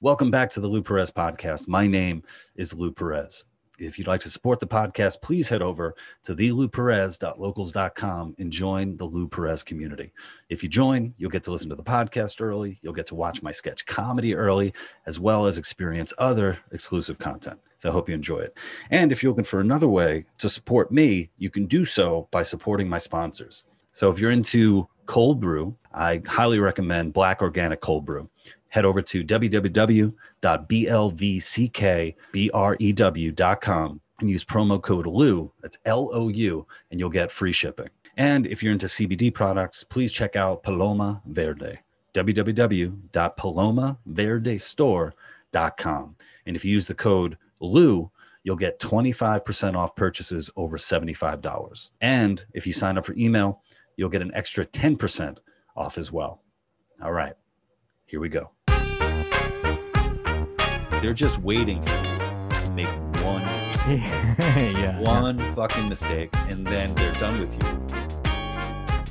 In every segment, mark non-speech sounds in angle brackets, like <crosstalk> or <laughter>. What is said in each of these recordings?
Welcome back to the Lou Perez podcast. My name is Lou Perez. If you'd like to support the podcast, please head over to thelouperez.locals.com and join the Lou Perez community. If you join, you'll get to listen to the podcast early, you'll get to watch my sketch comedy early, as well as experience other exclusive content. So I hope you enjoy it. And if you're looking for another way to support me, you can do so by supporting my sponsors. So if you're into cold brew, I highly recommend Blvck Organic Cold Brew head over to www.blvckbrew.com and use promo code LOU, that's L O U, and you'll get free shipping. And if you're into CBD products, please check out Paloma Verde, www.palomaverdestore.com. And if you use the code LOU, you'll get 25% off purchases over $75. And if you sign up for email, you'll get an extra 10% off as well. All right, here we go. They're just waiting for you to make one mistake. <laughs> yeah. one fucking mistake, and then they're done with you.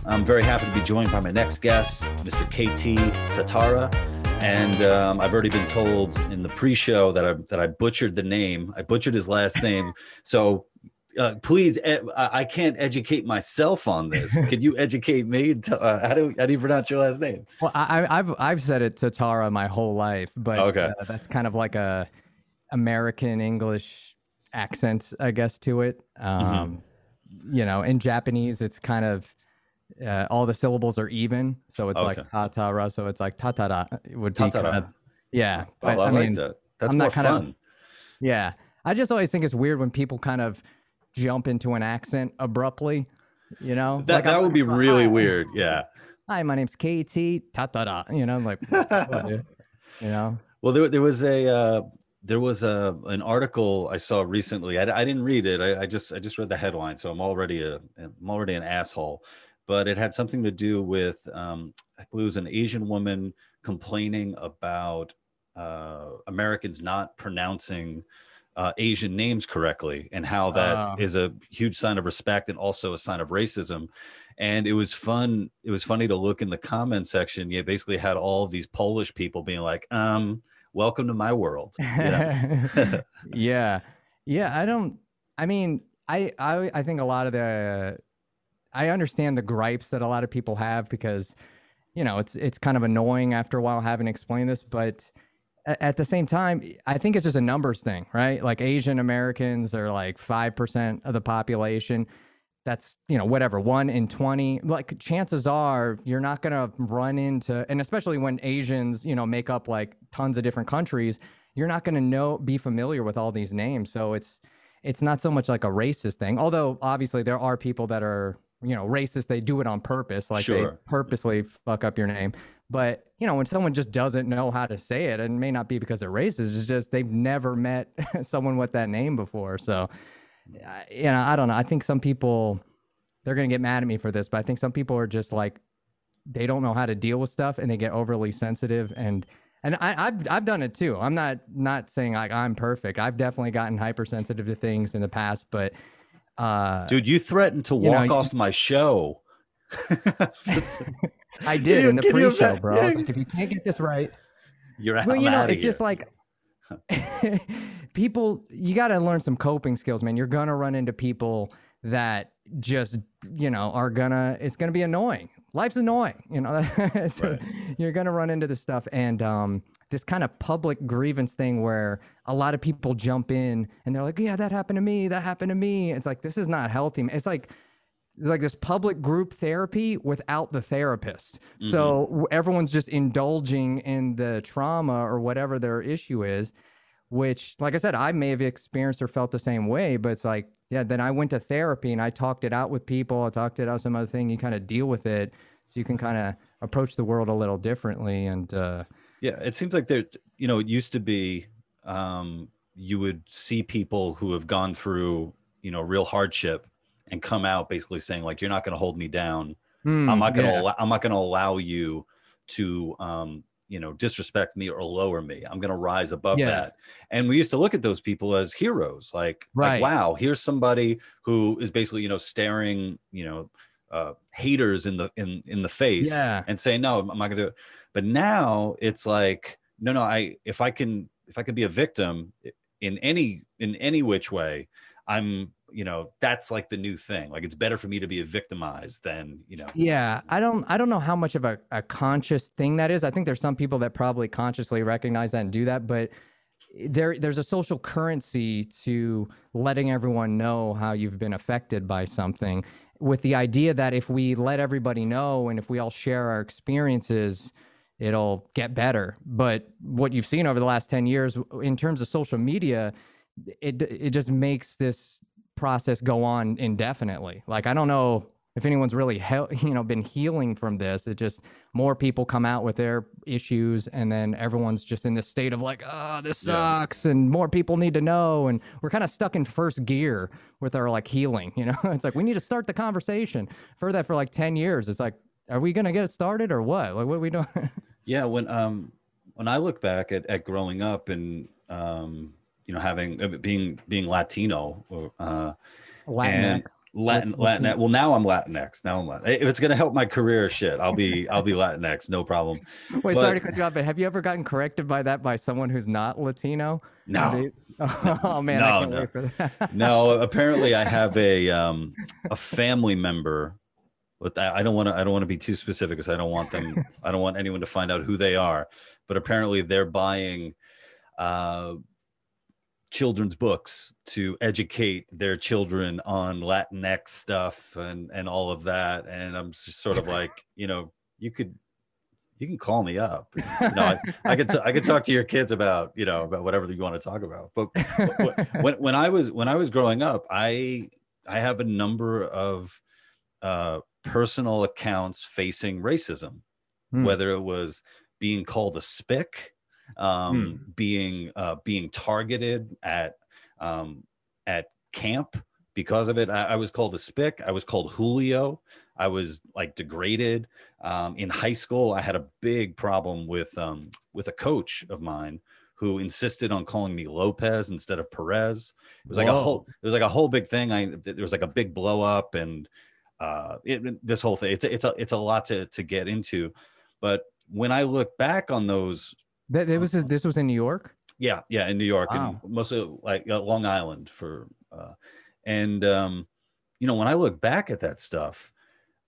I'm very happy to be joined by my next guest, Mr. KT Tatara. And um, I've already been told in the pre-show that I that I butchered the name. I butchered his last name. So uh, please, ed- I can't educate myself on this. <laughs> Could you educate me? To, uh, how do how do you pronounce your last name? Well, I, I- I've I've said it Tatara my whole life, but Okay. uh, that's kind of like a American English accent, I guess, to it. Mm-hmm. Um, You know, in Japanese, it's kind of uh, all the syllables are even, so it's like Okay. tatara, so it's like tatara would be kind Tatara. of yeah. Oh, But I, I, like mean, that. That's I'm more kind of- fun. yeah. I just always think it's weird when people kind of jump into an accent abruptly. You know, That, Like, that I'm would be really "Hi." weird. Yeah. hi, my name's KT Tatara. You know, like, <laughs> <laughs> you know, Well, there, there was a uh, there was a an article I saw recently. I, I didn't read it. I, I just I just read the headline, so I'm already a I'm already an asshole. But it had something to do with um, I believe it was an Asian woman complaining about uh, Americans not pronouncing uh, Asian names correctly, and how that is Oh. a huge sign of respect and also a sign of racism. And it was fun. It was funny to look in the comment section. You basically had all of these Polish people being like, um, welcome to my world. Know? <laughs> <laughs> yeah, yeah. I don't. I mean, I, I, I think a lot of the, I understand the gripes that a lot of people have because, you know, it's it's kind of annoying after a while having to explain this, but at the same time, I think it's just a numbers thing, right? Like Asian Americans are like five percent of the population. That's you know whatever one in twenty. Like chances are you're not gonna run into, and especially when Asians you know make up like tons of different countries, you're not gonna know be familiar with all these names. So it's it's not so much like a racist thing. Although obviously there are people that are you know racist. They do it on purpose, like they purposely fuck up your name. But you know when someone just doesn't know how to say it, and it may not be because they're racist. It's just they've never met <laughs> someone with that name before. So you know I don't know. I think some people they're gonna get mad at me for this, but I think some people are just like they don't know how to deal with stuff and they get overly sensitive and and I, I've I've done it too. I'm not not saying like I'm perfect. I've definitely gotten hypersensitive to things in the past, but uh, Dude, you threatened to You know, walk you off my show. <laughs> <laughs> I <laughs> did you- in the pre-show, ima- bro. I was like, if you can't get this right, You're out. well, you I'm know, outta it's just like <laughs> <laughs> people. You got to learn some coping skills, man. You're gonna run into people that just you know are gonna. It's gonna be annoying. Life's annoying, you know. It's- Right. You're gonna run into this stuff, and um, this kind of public grievance thing where a lot of people jump in and they're like, "Yeah, that happened to me. That happened to me." It's like this is not healthy. man. It's like it's like this public group therapy without the therapist. So everyone's just indulging in the trauma or whatever their issue is, which, like I said, I may have experienced or felt the same way, but it's like, yeah, then I went to therapy and I talked it out with people. I talked it out some other thing. You kind of deal with it so you can kind of approach the world a little differently. And uh, Yeah, it seems like there, you know, it used to be um, you would see people who have gone through, you know, real hardship and come out basically saying like, "You're not going to hold me down. I'm hmm, not going to. yeah, Allow, I'm not going to allow you to, um, you know, disrespect me or lower me. I'm going to rise above Yeah. that." And we used to look at those people as heroes, like, Right. like, wow, here's somebody who is basically, you know, staring, you know, uh, haters in the in in the face Yeah. and saying, "No, I'm not going to do it." But now it's like no no i if i can if i can be a victim in any in any which way i'm you know that's like the new thing like it's better for me to be a victimized than you know yeah i don't i don't know how much of a, a conscious thing that is i think there's some people that probably consciously recognize that and do that but there there's a social currency to letting everyone know how you've been affected by something with the idea that if we let everybody know and if we all share our experiences it'll get better but what you've seen over the last 10 years in terms of social media it it just makes this process go on indefinitely. Like i don't know if anyone's really he- <laughs> you know been healing from this. It just more people come out with their issues and then everyone's just in this state of like oh this sucks yeah. and more people need to know and we're kind of stuck in first gear with our like healing <laughs> you know? It's like we need to start the conversation. For that for like 10 years. It's like are we gonna get it started or what? Like what are we doing? <laughs> Yeah when um when i look back at, at growing up and um you know having uh, being being latino uh Latinx. And Latin, Latin. Well, now I'm Latinx. Now I'm Latin. If it's gonna help my career, shit, I'll be <laughs> I'll be Latinx, no problem. Wait, but, sorry to cut you off, but have you ever gotten corrected by that by someone who's not Latino? No. They, <laughs> oh man, no, no. no. <laughs> Apparently, I have a um a family member. But I don't want to. I don't want to be too specific because I don't want them. I don't want anyone to find out who they are. But apparently, they're buying. Uh, children's books to educate their children on Latinx stuff and and all of that. And I'm just sort of <laughs> like, you know, you could you can call me up. <laughs> You know, I, I could t- I could talk to your kids about you know about whatever you want to talk about. But when when I was when I was growing up, I I have a number of uh, personal accounts facing racism, hmm. whether it was being called a spick um, hmm. being uh, being targeted at um, at camp because of it. I, I, was called a spick. I was called Julio. I was like degraded. Um, in high school, I had a big problem with um, with a coach of mine who insisted on calling me Lopez instead of Perez. It was like Whoa. a whole it was like a whole big thing. I there was like a big blow up and uh, it, this whole thing. It's it's a it's a lot to to get into, but when I look back on those that, that was this was in New York. Yeah, yeah, in New York wow. and mostly like uh, Long Island for, uh, and um, you know when I look back at that stuff,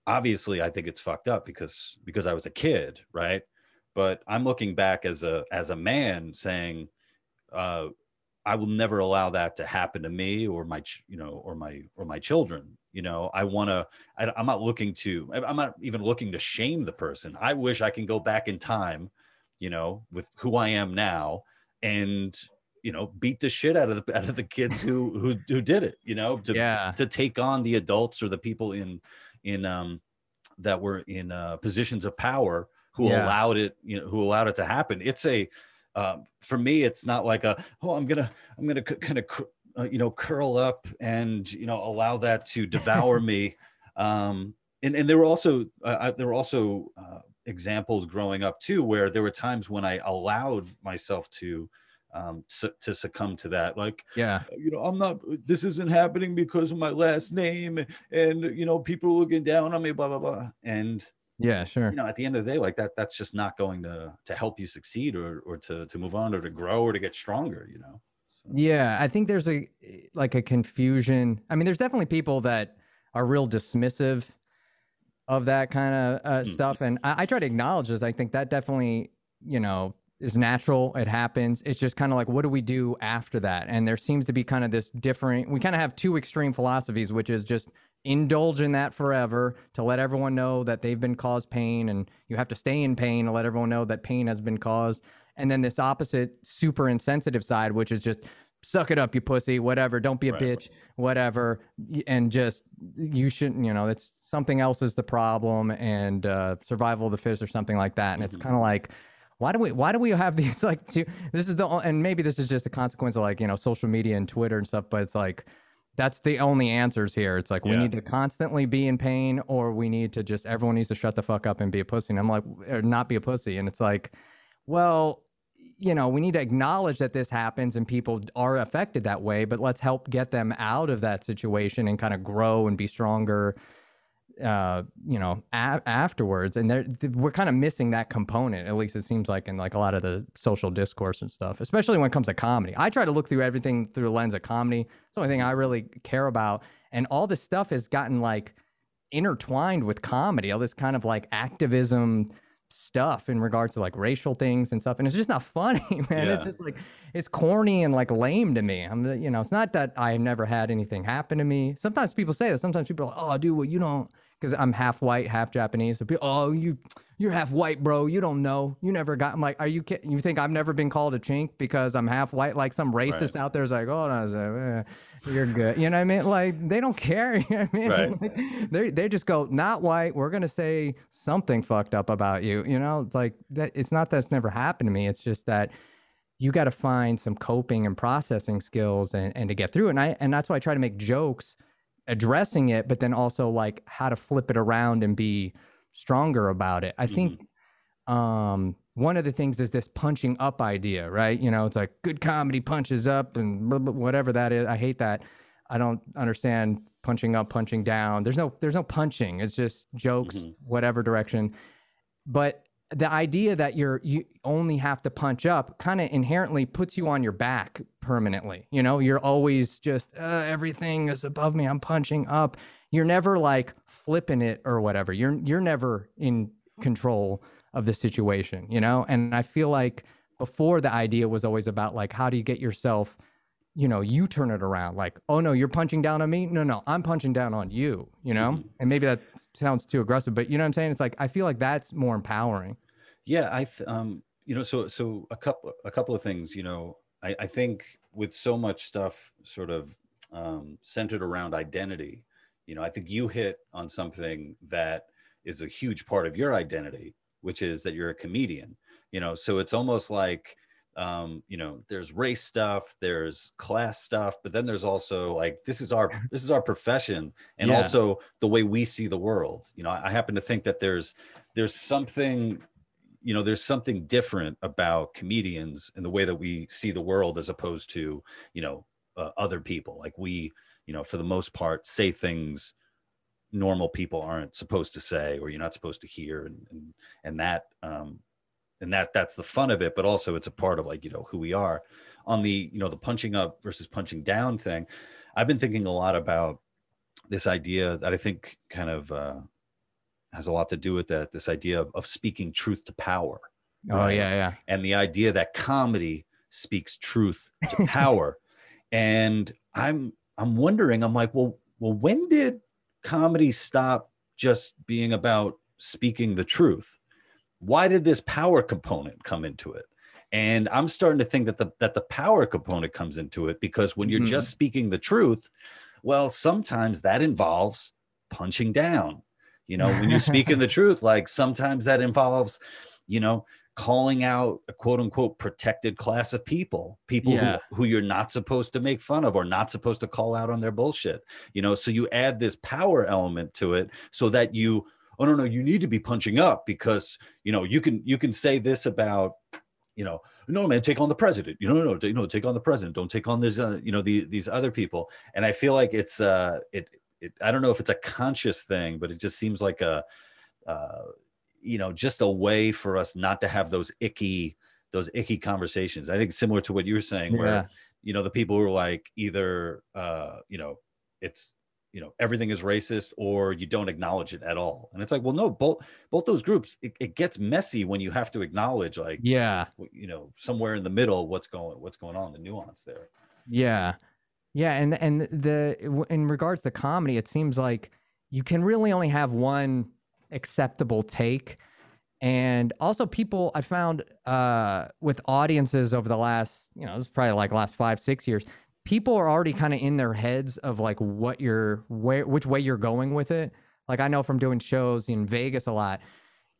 obviously I think it's fucked up because because I was a kid, right? But I'm looking back as a as a man saying, uh, I will never allow that to happen to me or my you know or my or my children. You know, I want to. I'm not looking to. I'm not even looking to shame the person. I wish I can go back in time you know, with who I am now and you know beat the shit out of the out of the kids <laughs> who who who did it you know to yeah. to take on the adults or the people in in um that were in uh positions of power who yeah. allowed it you know who allowed it to happen it's a um for me it's not like a oh i'm gonna i'm gonna c- kind of cr- uh, you know curl up and you know allow that to devour <laughs> me um and and there were also uh, there were also uh, examples growing up too, where there were times when I allowed myself to um su- to succumb to that like yeah. you know i'm not this isn't happening because of my last name and you know people looking down on me blah blah blah. And yeah sure. you know at the end of the day like that that's just not going to to help you succeed or or to to move on or to grow or to get stronger you know so. yeah i think there's a like a confusion. I mean there's definitely people that are real dismissive of that kind of uh, mm-hmm. stuff. And I, I, try to acknowledge this. I think that definitely, you know, is natural. It happens. It's just kind of like, what do we do after that? And there seems to be kind of this different, we kind of have two extreme philosophies, which is just indulge in that forever to let everyone know that they've been caused pain and you have to stay in pain to let everyone know that pain has been caused. And then this opposite super insensitive side, which is just suck it up, you pussy, whatever. Don't be a right. bitch, whatever. And just, you shouldn't, you know, it's something else is the problem and uh, survival of the fittest or something like that. And mm-hmm. it's kind of like, why do we why do we have <laughs> these like two this is the and maybe this is just a consequence of like you know social media and twitter and stuff but it's like that's the only answers here it's like yeah. we need to constantly be in pain or we need to just everyone needs to shut the fuck up and be a pussy and i'm like or not be a pussy and it's like well you know, we need to acknowledge that this happens and people are affected that way, but let's help get them out of that situation and kind of grow and be stronger. uh, you know, a- afterwards. And we're kind of missing that component. At least it seems like in like a lot of the social discourse and stuff, especially when it comes to comedy. I try to look through everything through the lens of comedy. It's the only thing I really care about. And all this stuff has gotten like intertwined with comedy, all this kind of like activism stuff in regards to like racial things and stuff. And it's just not funny, <laughs> man. Yeah. It's just like it's corny and like lame to me. I'm you know, it's not that i've never had anything happen to me. Sometimes people say that. Sometimes people are like, oh dude, well, you don't because I'm half white, half Japanese. So people, oh, you you're half white, bro. You don't know. You never got. I'm like, are you kidding? You think I've never been called a chink because I'm half white? Like some racist out there is like, oh, no, eh, you're good. You know what I mean? Like they don't care. <laughs> You know what I mean? Right. Like, they they just go not white. We're gonna say something fucked up about you. You know, it's like that. It's not that it's never happened to me. It's just that you got to find some coping and processing skills and, and to get through it. And I and that's why I try to make jokes addressing it, but then also like how to flip it around and be stronger about it. I think um one of the things is this punching up idea, right? You know, it's like good comedy punches up and blah, blah, whatever that is. I hate that. I don't understand punching up, punching down. There's no there's no punching. It's just jokes, Mhm. whatever direction. But the idea that you're you only have to punch up kind of inherently puts you on your back permanently. You know, you're always just uh, everything is above me. I'm punching up. You're never like flipping it or whatever. You're you're never in control of the situation, you know? And I feel like before the idea was always about like how do you get yourself you know, you turn it around like, oh no, you're punching down on me. No, no, I'm punching down on you, you know? Mhm. And maybe that sounds too aggressive, but you know what I'm saying? It's like, I feel like that's more empowering. Yeah, I th- um you know so so a couple a couple of things, you know, I, I think with so much stuff sort of um centered around identity, you know, I think you hit on something that is a huge part of your identity, which is that you're a comedian. You know, so it's almost like um you know there's race stuff there's class stuff but then there's also like this is our <laughs> this is our profession and Yeah. also the way we see the world you know I, I happen to think that there's there's something you know there's something different about comedians and the way that we see the world as opposed to you know uh, other people like we you know for the most part say things normal people aren't supposed to say or you're not supposed to hear and and, and that um and that that's the fun of it but also it's a part of like you know who we are on the you know the punching up versus punching down thing i've been thinking a lot about this idea that i think kind of uh has a lot to do with that this idea of, of speaking truth to power Oh Right. yeah, yeah. and the idea that comedy speaks truth to <laughs> power and i'm i'm wondering i'm like well well when did comedy stop just being about speaking the truth why did this power component come into it and i'm starting to think that the that the power component comes into it because when you're Mhm. just speaking the truth well sometimes that involves punching down you know when you're speaking the <laughs> truth like sometimes that involves you know calling out a quote unquote protected class of people people Yeah. who, who you're not supposed to make fun of or not supposed to call out on their bullshit you know so you add this power element to it so that you oh no no you need to be punching up because you know you can you can say this about you know no man take on the president. You know no no take- no take on the president. Don't take on this uh, you know the, these other people. And i feel like it's uh it, it i don't know if it's a conscious thing but it just seems like a uh you know just a way for us not to have those icky those icky conversations. I think similar to what you were saying where Yeah. you know the people who are like either uh you know it's you know everything is racist or you don't acknowledge it at all and it's like well no both both those groups it, it gets messy when you have to acknowledge like Yeah. you know somewhere in the middle what's going what's going on the nuance there Yeah. Yeah, and and the in regards to comedy, it seems like you can really only have one acceptable take. And also people I found uh with audiences over the last, you know, this is probably like last 5 6 years, people are already kind of in their heads of like what you're where which way you're going with it. Like I know from doing shows in Vegas a lot,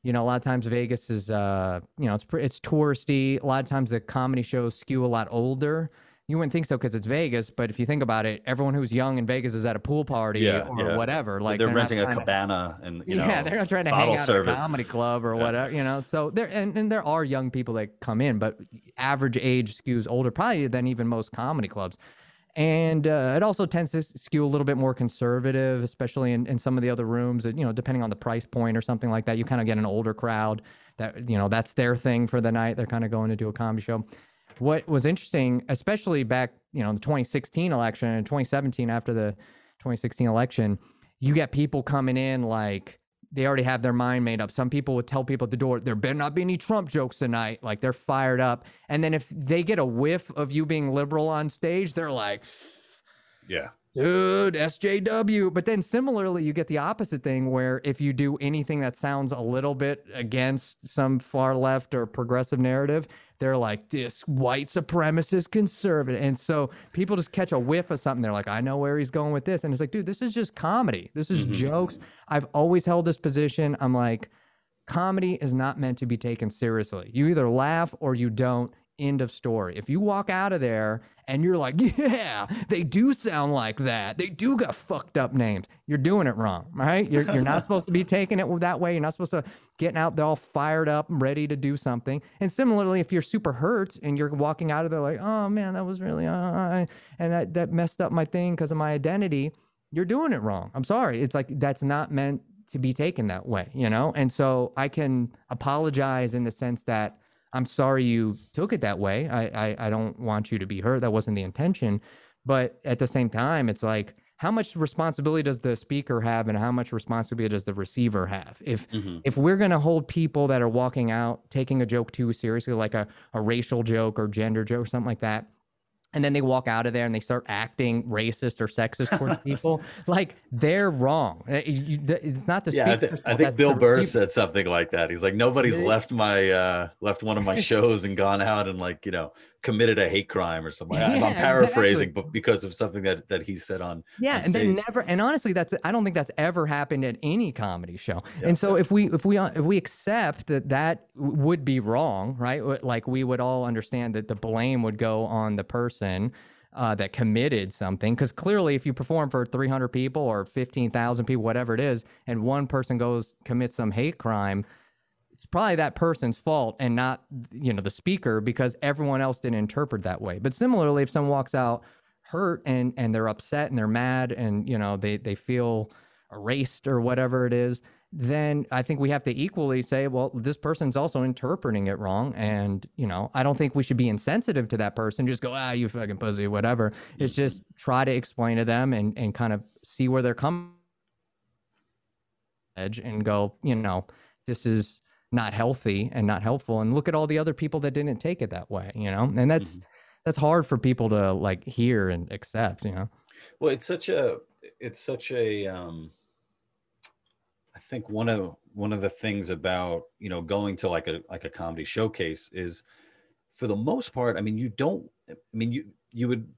you know, a lot of times Vegas is, uh, you know, it's it's touristy. A lot of times the comedy shows skew a lot older. You wouldn't think so because it's Vegas, but if you think about it, everyone who's young in Vegas is at a pool party Yeah, or yeah. whatever. Like they're, not renting a trying to- cabana and you know yeah, they're not trying to hang out service. at a comedy club or Yeah. whatever, you know. So there and, and there are young people that come in, but average age skews older, probably than even most comedy clubs. And uh, it also tends to skew a little bit more conservative, especially in, in some of the other rooms. You know, depending on the price point or something like that, you kind of get an older crowd that you know that's their thing for the night. They're kind of going to do a comedy show. What was interesting, especially back you know in the 2016 election and 2017 after the 2016 election, you get people coming in like they already have their mind made up. Some people would tell people at the door, there better not be any Trump jokes tonight. Like they're fired up. And then if they get a whiff of you being liberal on stage, they're like, yeah. Dude, SJW. But then similarly, you get the opposite thing where if you do anything that sounds a little bit against some far left or progressive narrative, they're like this white supremacist conservative. And so people just catch a whiff of something. They're like, I know where he's going with this. And it's like, dude, this is just comedy. This is mm-hmm. jokes. I've always held this position. I'm like, comedy is not meant to be taken seriously. You either laugh or you don't. End of story. If you walk out of there and you're like, <laughs> yeah, they do sound like that. They do got fucked up names. You're doing it wrong, right? You're, you're not supposed to be taking it that way. You're not supposed to getting out there all fired up and ready to do something. And similarly, if you're super hurt and you're walking out of there like, oh man, that was really, uh, and that, that messed up my thing because of my identity, you're doing it wrong. I'm sorry. It's like, that's not meant to be taken that way, you know? And so I can apologize in the sense that I'm sorry you took it that way. I, I, I don't want you to be hurt. That wasn't the intention. But at the same time, it's like, how much responsibility does the speaker have and how much responsibility does the receiver have if mm-hmm. if we're going to hold people that are walking out taking a joke too seriously like a, a racial joke or gender joke or something like that and then they walk out of there and they start acting racist or sexist towards <laughs> people. Like they're wrong. Uh, it's not the yeah. I, th- I think Bill Burr said something like that. He's like, nobody's left my uh left one of my <laughs> shows and gone out and like you know committed a hate crime or something. Yeah, I'm paraphrasing, exactly. but because of something that that he said on yeah, on and then never and honestly, that's I don't think that's ever happened at any comedy show. Yeah, and so yeah. if we if we uh, if we accept that that would be wrong, right? Like we would all understand that the blame would go on the person. Uh, that committed something because clearly if you perform for 300 people or 15,000 people whatever it is and one person goes commits some hate crime it's probably that person's fault and not you know the speaker because everyone else didn't interpret that way. But similarly if someone walks out hurt and and they're upset and they're mad and you know they they feel erased or whatever it is then i think we have to equally say well this person's also interpreting it wrong. And you know i don't think we should be insensitive to that person. Just go ah you fucking pussy whatever. It's just try to explain to them and and kind of see where they're coming edge and go you know this is not healthy and not helpful and look at all the other people that didn't take it that way you know and that's mm-hmm. that's hard for people to like hear and accept you know well it's such a it's such a um i think one of one of the things about you know going to like a like a comedy showcase is for the most part i mean you don't i mean you you would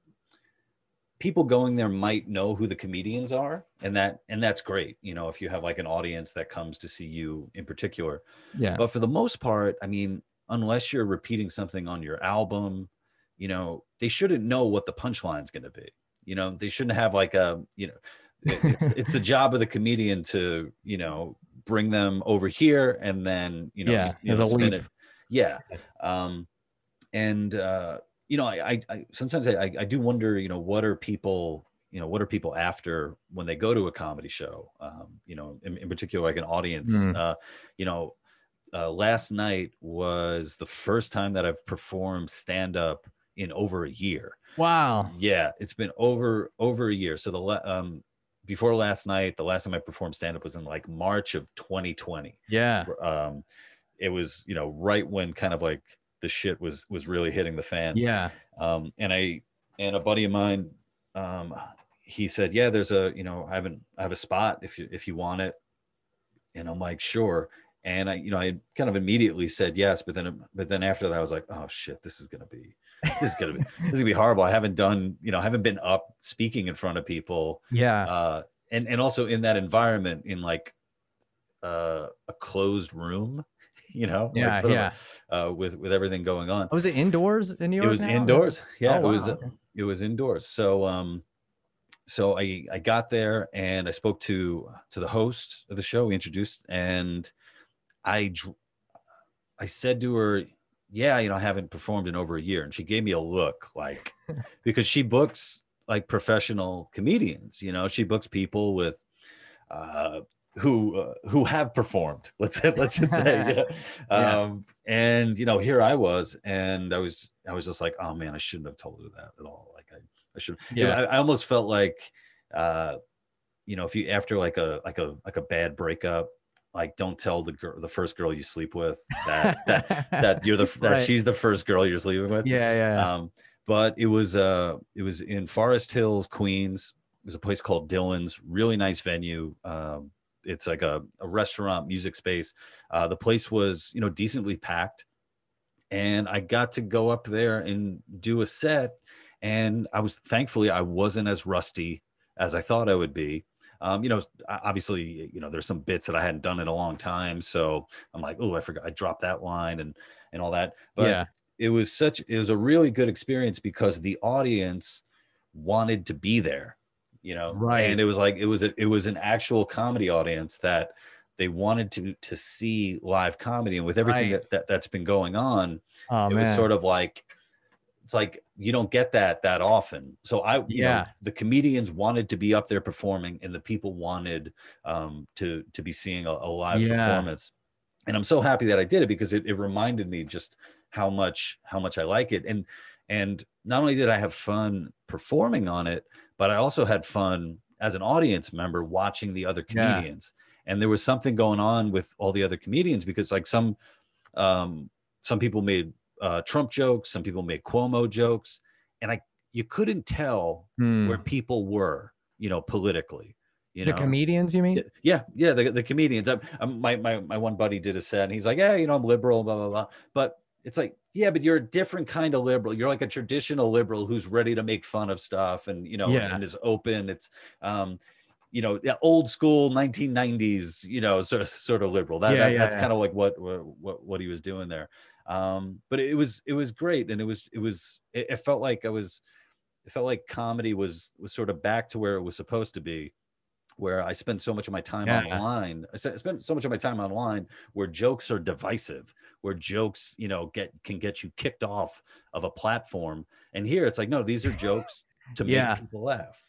people going there might know who the comedians are and that and that's great you know if you have like an audience that comes to see you in particular. Yeah. But for the most part i mean unless you're repeating something on your album you know they shouldn't know what the punchline's going to be. You know they shouldn't have like a you know it's, <laughs> it's the job of the comedian to you know bring them over here and then you know, yeah, you know spin it. Yeah. um and uh you know, I, I sometimes I, I do wonder, you know, what are people, you know, what are people after when they go to a comedy show? Um, you know, in, in particular, like an audience. Mm. Uh, you know, uh, last night was the first time that I've performed stand up in over a year. Wow. Yeah, it's been over over a year. So the um before last night, the last time I performed stand up was in like March of 2020. Yeah. Um, it was you know right when kind of like the shit was was really hitting the fan. Yeah. Um, and I and a buddy of mine, um, he said, "Yeah, there's a you know I haven't I have a spot if you if you want it." And I'm like, "Sure." And I you know I kind of immediately said yes, but then but then after that I was like, "Oh shit, this is gonna be." this is gonna be this is gonna be horrible. I haven't done, you know, I haven't been up speaking in front of people. Yeah. Uh, and and also in that environment, in like uh, a closed room, you know, yeah, like yeah. Uh, with with everything going on. Oh, was it indoors in New York? It was now? indoors. Yeah, oh, it was. Okay. It was indoors. So, um, so I I got there and I spoke to to the host of the show. We introduced and I I said to her, yeah, you know, I haven't performed in over a year, and she gave me a look like <laughs> because she books like professional comedians. You know, she books people with uh, who uh, who have performed. <laughs> Let's let's just say, <laughs> yeah. yeah. Um, and you know, here I was, and I was I was just like, oh man, I shouldn't have told her that at all. Like I I should. Yeah. I, I almost felt like, uh, you know, if you after like a like a like a bad breakup, like don't tell the girl the first girl you sleep with that that, that you're the <laughs> that right. she's the first girl you're sleeping with. Yeah, yeah. Um, but it was uh it was in Forest Hills, Queens. It was a place called Dylan's, really nice venue. Um, it's like a, a restaurant, music space. Uh, the place was you know decently packed, and I got to go up there and do a set. And I was thankfully I wasn't as rusty as I thought I would be. Um, you know, obviously, you know, there's some bits that I hadn't done in a long time, so I'm like, oh, I forgot, I dropped that line and and all that. But yeah. it was such, it was a really good experience because the audience wanted to be there, you know, right? And it was like it was a, it was an actual comedy audience that they wanted to to see live comedy, and with everything right. that, that that's been going on, oh, it man. was sort of like it's like you don't get that that often. So I, yeah, know, the comedians wanted to be up there performing, and the people wanted um, to to be seeing a, a live yeah. performance. And I'm so happy that I did it because it, it reminded me just how much how much I like it. And and not only did I have fun performing on it, but I also had fun as an audience member watching the other comedians. Yeah. And there was something going on with all the other comedians because like some um, some people made uh, Trump jokes. Some people made Cuomo jokes, and I you couldn't tell hmm. where people were, you know, politically. You know the know? comedians, you mean? Yeah, yeah, the, the comedians. I'm, I'm, my my my one buddy did a set, and he's like, yeah, you know, I'm liberal, blah blah blah. But it's like, yeah, but you're a different kind of liberal. You're like a traditional liberal who's ready to make fun of stuff, and you know, yeah. and, is open. It's um, you know, old school 1990s, you know, sort of sort of liberal. That, yeah, that yeah, that's kind of like what what what he was doing there um but it was it was great and it was it was it, it, felt like i was it felt like comedy was was sort of back to where it was supposed to be where i spend so much of my time yeah. online i spend so much of my time online where jokes are divisive where jokes you know get can get you kicked off of a platform and here it's like no these are jokes <laughs> to yeah. make people laugh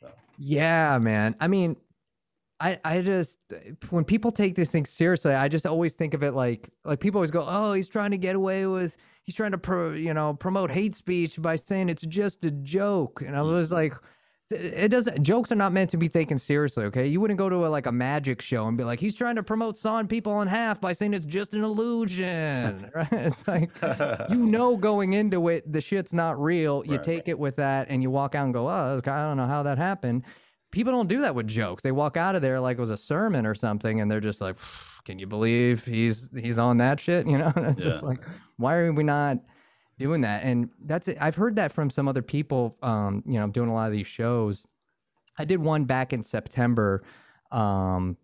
so. yeah man i mean I, I just when people take these things seriously, I just always think of it like like people always go, oh, he's trying to get away with he's trying to pro, you know promote hate speech by saying it's just a joke, and I was mm-hmm. like, it doesn't jokes are not meant to be taken seriously. Okay, you wouldn't go to a, like a magic show and be like, he's trying to promote sawing people in half by saying it's just an illusion, <laughs> <laughs> right? It's like you know going into it, the shit's not real. You right. take it with that, and you walk out and go, oh, I don't know how that happened people don't do that with jokes. They walk out of there like it was a sermon or something, and they're just like, "Can you believe he's he's on that shit?" <laughs> You know, it's yeah. just like, why are we not doing that? And that's it. I've heard that from some other people. Um, you know, I'm doing a lot of these shows. I did one back in September, um,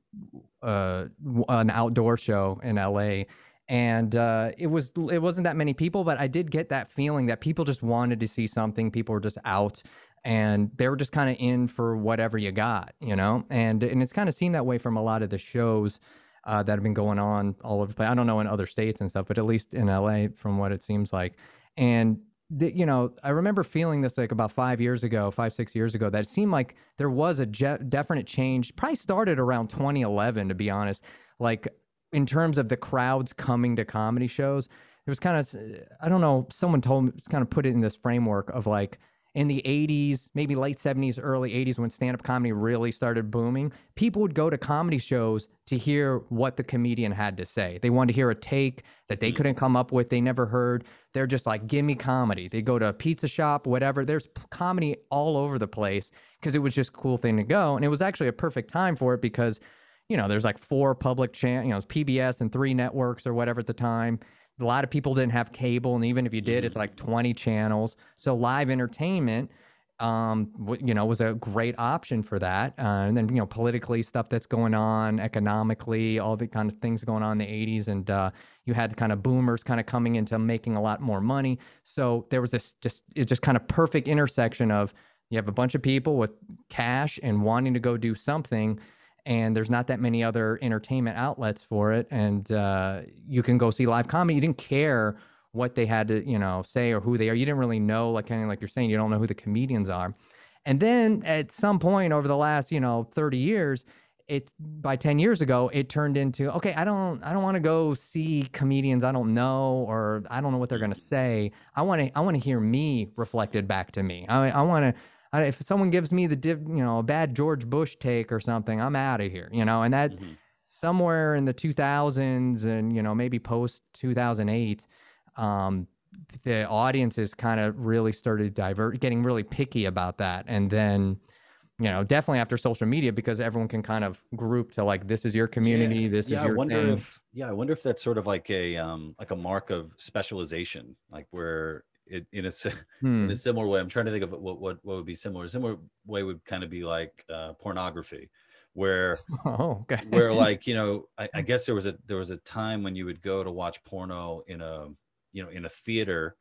uh, an outdoor show in LA. And uh, it was it wasn't that many people, but I did get that feeling that people just wanted to see something. People were just out and they were just kind of in for whatever you got, you know. And and it's kind of seen that way from a lot of the shows uh, that have been going on all over the place. I don't know in other states and stuff, but at least in LA, from what it seems like. And the, you know, I remember feeling this like about five years ago, five six years ago, that it seemed like there was a je- definite change. Probably started around 2011, to be honest. Like in terms of the crowds coming to comedy shows, it was kind of I don't know. Someone told me, it's kind of put it in this framework of like in the 80s, maybe late 70s, early 80s, when stand up comedy really started booming, people would go to comedy shows to hear what the comedian had to say. They wanted to hear a take that they mm. couldn't come up with, they never heard. They're just like, give me comedy. They go to a pizza shop, whatever. There's comedy all over the place because it was just a cool thing to go. And it was actually a perfect time for it because, you know, there's like four public channels, you know, PBS and three networks or whatever at the time a lot of people didn't have cable, and even if you did, it's mm-hmm. like 20 channels. So live entertainment, um, you know, was a great option for that. Uh, and then you know, politically, stuff that's going on, economically, all the kind of things going on in the 80s, and uh, you had kind of boomers kind of coming into making a lot more money. So there was this just it's just kind of perfect intersection of you have a bunch of people with cash and wanting to go do something and there's not that many other entertainment outlets for it and uh, you can go see live comedy you didn't care what they had to you know say or who they are you didn't really know like kind of like you're saying you don't know who the comedians are And then at some point over the last, you know, 30 years, it by 10 years ago, it turned into, okay, I don't I don't want to go see comedians I don't know or I don't know what they're gonna say. I want to I want to hear me reflected back to me. I I want to if someone gives me the div, you know a bad George Bush take or something, I'm out of here. You know, and that mm-hmm. somewhere in the 2000s and you know maybe post 2008, um, the audiences kind of really started divert, getting really picky about that, and then you know definitely after social media because everyone can kind of group to like this is your community yeah. this yeah, is your I wonder thing. if yeah I wonder if that's sort of like a um like a mark of specialization like where it in a hmm. in a similar way I'm trying to think of what what what would be similar a similar way would kind of be like uh, pornography where <laughs> oh, okay. where <laughs> like you know I, I guess there was a there was a time when you would go to watch porno in a you know in a theater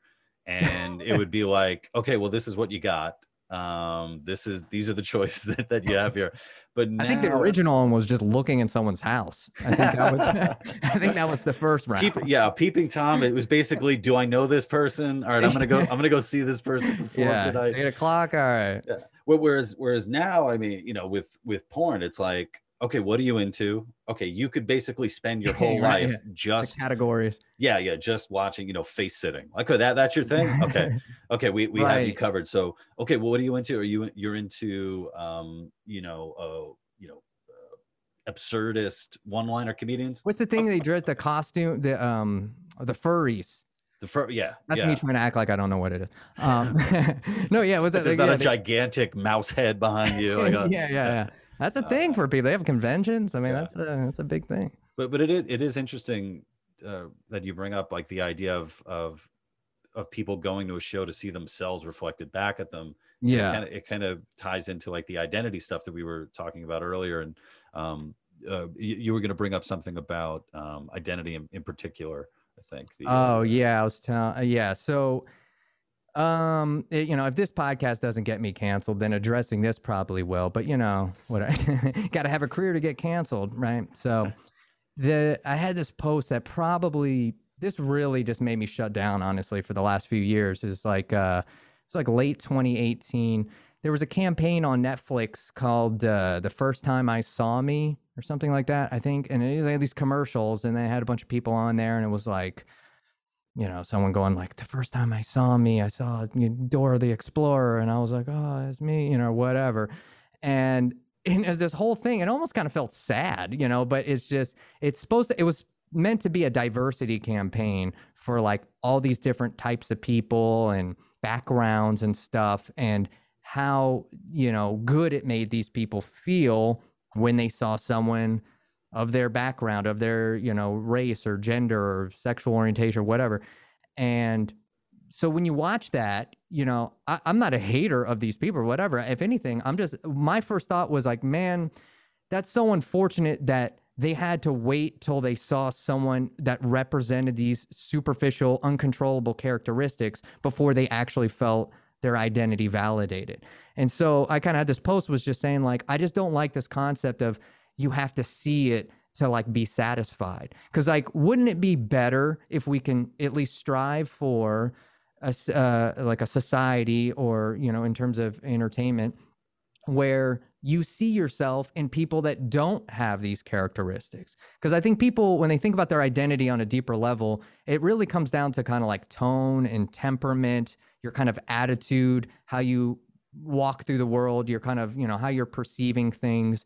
and it would be like okay well this is what you got um this is these are the <laughs> choices that, that you have here. But now, i think the original one was just looking in someone's house. I think that was <laughs> i think that was the first <laughs> round. Peep, yeah peeping tom it was basically do i know this person? All right i'm gonna go i'm gonna go see this person perform yeah, tonight. eight o'clock all right. Yeah. whereas whereas now i mean you know with with porn it's like okay, what are you into? Okay, you could basically spend your <laughs> whole right, life just the categories. Yeah, yeah, just watching, you know, face sitting. Okay, that that's your thing. <laughs> Okay, okay, we we right. have you covered. So, okay, well, what are you into? Are you you're into, um, you know, uh, you know, uh, absurdist one-liner comedians? What's the thing they <laughs> dress the costume, the um, the furries? The fur, yeah, that's yeah. me trying to act like I don't know what it is. Um, no, yeah, was that? There's like, not yeah, a gigantic mouse head behind you. Like a, yeah, yeah, yeah. That's a thing uh, for people. They have conventions. I mean, yeah. that's a that's a big thing. But but it is it is interesting uh, that you bring up like the idea of of of people going to a show to see themselves reflected back at them. Yeah, it kind of it kind of ties into like the identity stuff that we were talking about earlier, and um, uh, you, you, were going to bring up something about um, identity in, in particular. I think. The, oh uh, yeah, I was telling. Uh, yeah, so um, it, you know, if this podcast doesn't get me canceled, then addressing this probably will. But you know, what I <laughs> got to have a career to get canceled, right? So, the I had this post that probably this really just made me shut down. Honestly, for the last few years, is like uh, it's like late 2018. There was a campaign on Netflix called uh, "The First Time I Saw Me" or something like that, I think, and it was like these commercials, and they had a bunch of people on there, and it was like you know, someone going like, the first time I saw me, I saw Dora the Explorer, and I was like, oh, it's me, you know, whatever. And and as this whole thing, it almost kind of felt sad, you know, but it's just, it's supposed to, it was meant to be a diversity campaign for like all these different types of people and backgrounds and stuff, and how, you know, good it made these people feel when they saw someone of their background, of their, you know, race or gender or sexual orientation or whatever. And so when you watch that, you know, I, am not a hater of these people or whatever. If anything, I'm just, my first thought was like, man, that's so unfortunate that they had to wait till they saw someone that represented these superficial, uncontrollable characteristics before they actually felt their identity validated. And so I kind of had this post was just saying, like, I just don't like this concept of, you have to see it to like be satisfied. Because like wouldn't it be better if we can at least strive for a uh, like a society or you know in terms of entertainment where you see yourself in people that don't have these characteristics? Because i think people when they think about their identity on a deeper level it really comes down to kind of like tone and temperament your kind of attitude how you walk through the world your kind of you know how you're perceiving things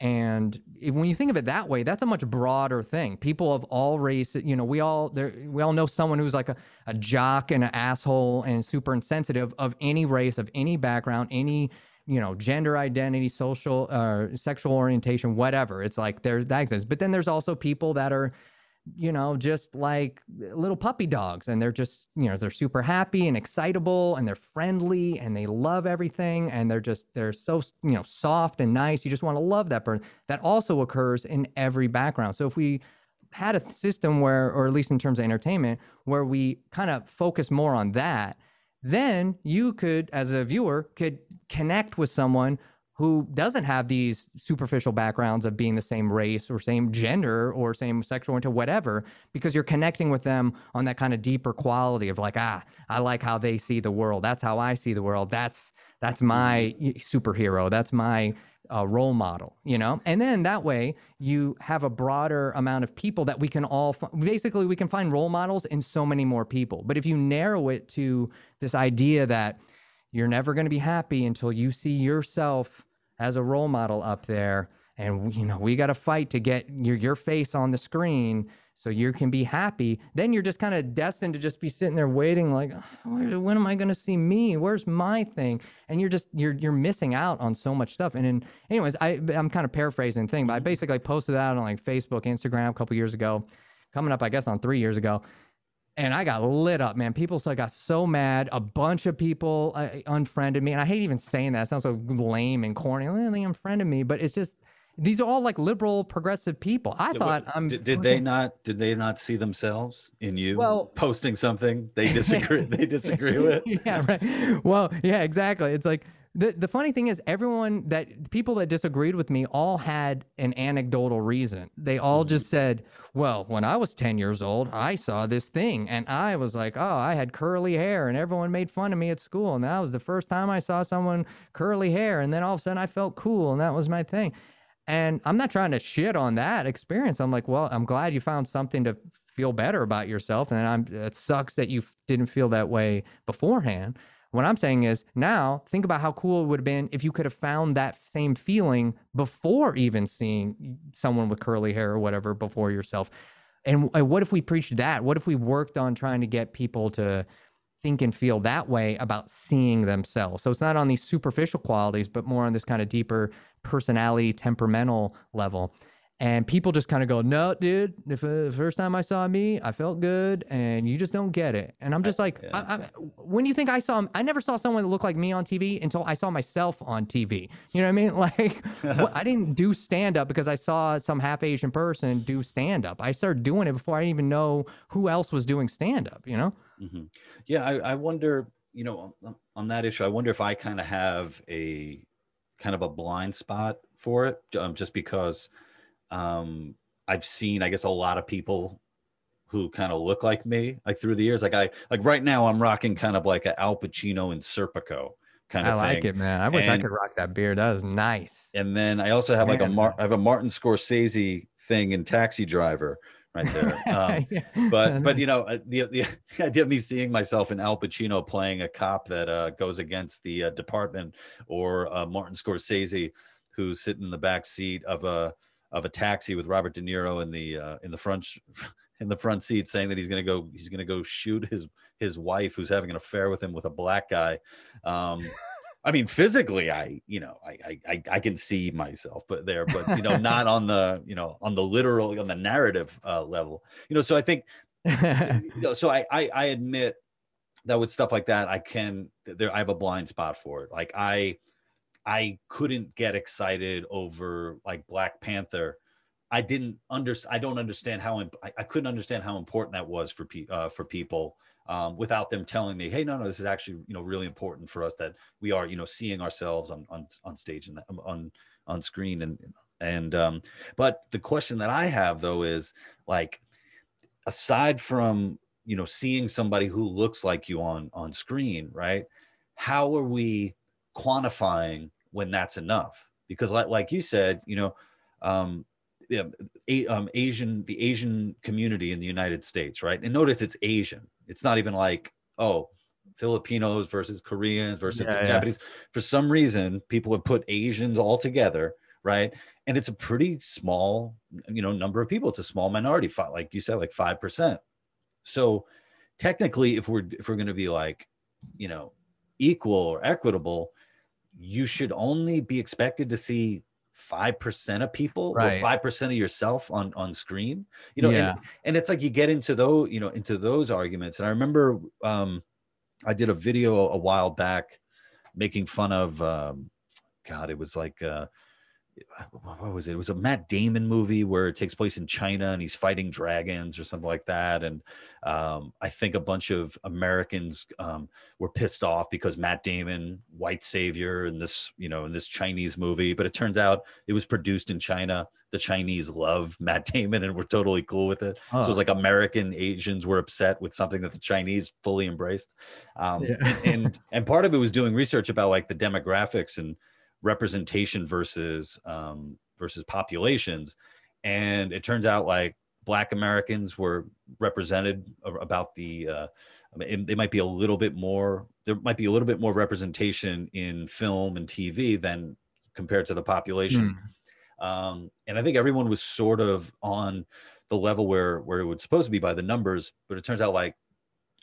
and when you think of it that way, that's a much broader thing. People of all races, you know, we all we all know someone who's like a, a jock and an asshole and super insensitive of any race, of any background, any you know, gender identity, social, uh, sexual orientation, whatever. It's like there's that exists. But then there's also people that are you know, just like little puppy dogs. And they're just, you know, they're super happy and excitable and they're friendly and they love everything. And they're just, they're so, you know, soft and nice. You just want to love that person. That also occurs in every background. So if we had a system where, or at least in terms of entertainment, where we kind of focus more on that, then you could, as a viewer, could connect with someone who doesn't have these superficial backgrounds of being the same race or same gender or same sexual or whatever, because you're connecting with them on that kind of deeper quality of like, ah, I like how they see the world. That's how I see the world. That's that's my mm-hmm. superhero. That's my uh, role model, you know? And then that way you have a broader amount of people that we can all, basically, we can find role models in so many more people. But if you narrow it to this idea that you're never going to be happy until you see yourself as a role model up there and you know we got to fight to get your your face on the screen so you can be happy. Then you're just kind of destined to just be sitting there waiting like ah, when am i going to see me? Where's my thing? And you're just you're you're missing out on so much stuff. And in anyways i i'm kind of paraphrasing the thing but i mm-hmm. basically posted that on like facebook instagram a couple years ago coming up i guess on 3 years ago and I got lit up, man. People so I got so mad. A bunch of people uh, unfriended me, and I hate even saying that. It sounds so lame and corny. They unfriended me, but it's just these are all like liberal, progressive people. I thought I'm. Did, did they not? Did they not see themselves in you well, <laughs> posting something they <laughs> disagree? they disagree with. <laughs> Yeah, right. Well, yeah, exactly. It's like the the funny thing is everyone that people that disagreed with me all had an anecdotal reason. They all just mm-hmm. said, "Well, when I was 10 years old, I saw this thing and I was like, "Oh, I had curly hair and everyone made fun of me at school and that was the first time I saw someone curly hair and then all of a sudden I felt cool and that was my thing." And I'm not trying to shit on that experience. I'm like, "Well, I'm glad you found something to feel better about yourself and I'm it sucks that you didn't feel that way beforehand." What I'm saying is now think about how cool it would have been if you could have found that same feeling before even seeing someone with curly hair or whatever before yourself. And, what if we preached that? What if we worked on trying to get people to think and feel that way about seeing themselves? So it's not on these superficial qualities, but more on this kind of deeper personality, temperamental level and people just kind of go, "No, dude. If the first time I saw me, I felt good, and you just don't get it." And I'm just like, yeah. I, I, when you think I saw, I never saw someone that looked like me on TV until I saw myself on TV. You know what I mean? <laughs> Like, I didn't do stand up because I saw some half Asian person do stand up. I started doing it before I even know who else was doing stand up. You know? Mm-hmm. Yeah, I, I wonder. You know, on, on that issue, I wonder if I kind of have a kind of a blind spot for it, um, just because um, I've seen, I guess, a lot of people who kind of look like me, like through the years. Like I, like right now, I'm rocking kind of like an Al Pacino and Serpico kind of I like it, man. I wish and, I could rock that beard. That was nice. And then I also have man. like a Mar- I have a Martin Scorsese thing in Taxi Driver right there. <laughs> Um, <laughs> yeah. But but you know uh, the, <laughs> the idea of me seeing myself in Al Pacino playing a cop that uh, goes against the uh, department, or uh, Martin Scorsese who's sitting in the back seat of a of a taxi with Robert De Niro in the uh, in the front <laughs> in the front seat, saying that he's gonna go he's gonna go shoot his his wife who's having an affair with him with a black guy. Um, <laughs> I mean, physically, I you know I, I I can see myself, but there, but you know, not on the <laughs> you know on the literal on the narrative uh, level. You know, so I think you know, so I, I I admit that with stuff like that, I can there I have a blind spot for it. Like I I couldn't get excited over like Black Panther. I didn't understand. I don't understand how imp- I, I, couldn't understand how important that was for pe- uh, for people um, without them telling me, "Hey, no, no, this is actually you know really important for us that we are you know seeing ourselves on on on stage and on on screen and and um, but the question that I have though is like aside from you know seeing somebody who looks like you on on screen, right? How are we quantifying when that's enough. Because like, like you said you know um, yeah, a, um, asian the asian community in the united states right? And notice it's asian. It's not even like oh filipinos versus koreans versus yeah, japanese. Yeah. for some reason people have put asians all together right? And it's a pretty small you know number of people. It's a small minority like you said like 5% so technically if we're if we're going to be like you know equal or equitable you should only be expected to see 5% of people right. or 5% of yourself on on screen you know yeah. and, and it's like you get into those you know into those arguments and i remember um i did a video a while back making fun of um god it was like uh what was it? It was a Matt Damon movie where it takes place in China and he's fighting dragons or something like that. And um, I think a bunch of Americans um, were pissed off because Matt Damon, white savior in this, you know, in this Chinese movie. But it turns out it was produced in China. The Chinese love <laughs> Matt Damon and were totally cool with it. Oh. So it was like American Asians were upset with something that the Chinese fully embraced. Um, yeah. and, and <laughs> and part of it was doing research about like the demographics and representation versus um, versus populations, and it turns out like Black Americans were represented about the. Uh, I mean, they might be a little bit more. There might be a little bit more representation in film and TV than compared to the population. Mm. Um, and I think everyone was sort of on the level where where it was supposed to be by the numbers, but it turns out like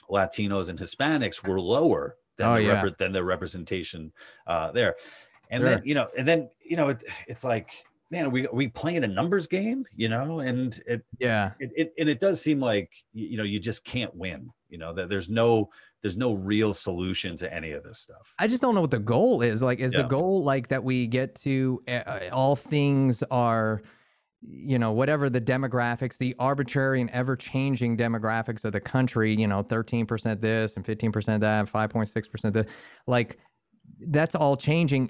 Latinos and Hispanics were lower than, oh, the, yeah. rep- than the representation uh, there and sure. then you know and then you know it, it's like man are we are we playing a numbers game you know and it yeah it, it, and it does seem like you know you just can't win you know that there's no there's no real solution to any of this stuff i just don't know what the goal is like is yeah. the goal like that we get to uh, all things are you know whatever the demographics the arbitrary and ever changing demographics of the country you know 13% this and 15% that 5.6% that like that's all changing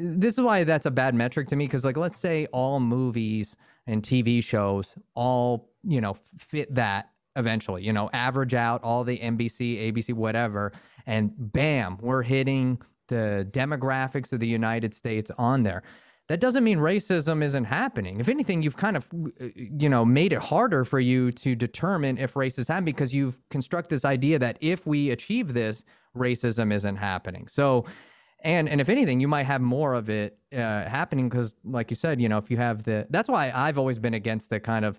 this is why that's a bad metric to me because like let's say all movies and tv shows all you know fit that eventually you know average out all the nbc abc whatever and bam we're hitting the demographics of the united states on there. That doesn't mean racism isn't happening. If anything you've kind of you know made it harder for you to determine if racism is happening because you've constructed this idea that if we achieve this racism isn't happening. So and and if anything you might have more of it uh, happening because like you said you know if you have the that's why i've always been against the kind of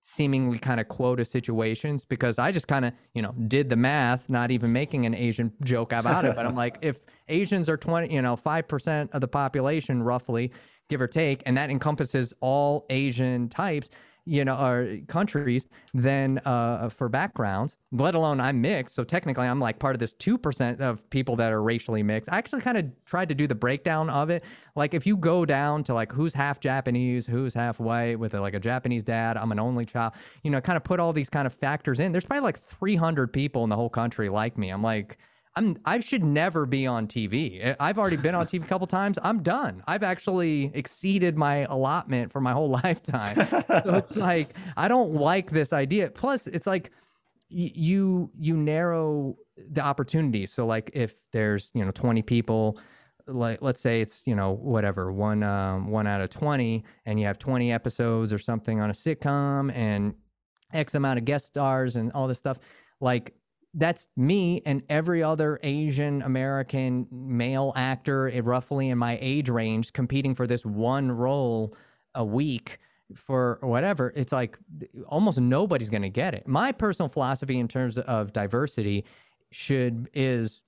seemingly kind of quota situations because i just kind of you know did the math not even making an asian joke about it. But i'm like if asians are 20 you know 5% of the population roughly give or take and that encompasses all asian types you know, or countries than uh, for backgrounds, let alone I'm mixed. So technically, I'm like part of this 2% of people that are racially mixed. I actually kind of tried to do the breakdown of it. Like, if you go down to like who's half Japanese, who's half white with a, like a Japanese dad, I'm an only child, you know, kind of put all these kind of factors in. There's probably like 300 people in the whole country like me. I'm like, I'm I should never be on TV. I've already been on TV a couple times. I'm done. I've actually exceeded my allotment for my whole <laughs> lifetime. so it's <laughs> like I don't like this idea. Plus, it's like you you narrow the opportunities. So like if there's you know 20 people, like let's say it's you know whatever one um, one out of 20, and you have 20 episodes or something on a sitcom and X amount of guest stars and all this stuff. Like that's me and every other Asian American male actor eh, roughly in my age range competing for this one role a week for whatever. It's like almost nobody's going to get it. My personal philosophy in terms of diversity should is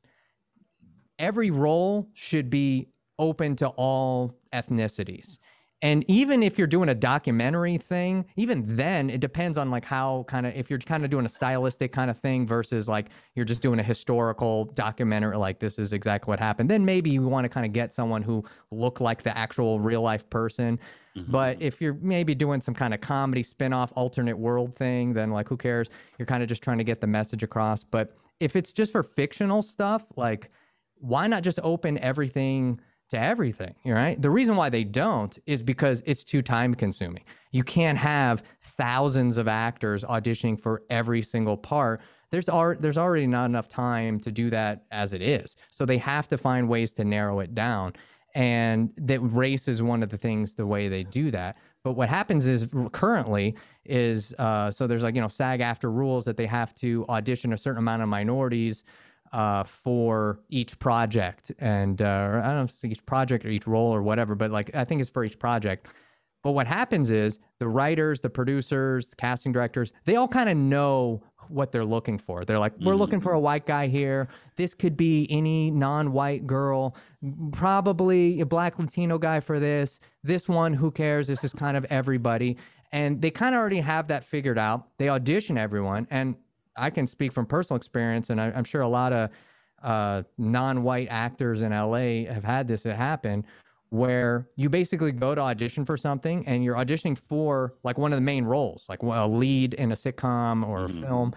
every role should be open to all ethnicities. And even if you're doing a documentary thing, even then it depends on like how kind of if you're kind of doing a stylistic kind of thing versus like you're just doing a historical documentary like this is exactly what happened. Then maybe you want to kind of get someone who look like the actual real life person. Mm-hmm. But if you're maybe doing some kind of comedy spin-off alternate world thing, then like who cares? You're kind of just trying to get the message across. But if it's just for fictional stuff, like why not just open everything to everything, right? The reason why they don't is because it's too time consuming. You can't have thousands of actors auditioning for every single part. There's ar- there's already not enough time to do that as it is. So they have to find ways to narrow it down. And that race is one of the things the way they do that. But what happens is currently is uh, so there's like you know SAG-AFTRA rules that they have to audition a certain amount of minorities uh, for each project, and uh, I don't know if it's each project or each role or whatever, but like I think it's for each project. But what happens is the writers, the producers, the casting directors, they all kind of know what they're looking for. They're like, we're mm-hmm. looking for a white guy here. This could be any non-white girl, probably a black Latino guy for this. This one, who cares? This is kind of everybody. And they kind of already have that figured out. They audition everyone. And I can speak from personal experience, and I, am sure a lot of uh, non-white actors in LA have had this happen, where you basically go to audition for something and you're auditioning for like one of the main roles, like a lead in a sitcom or a Mhm. film.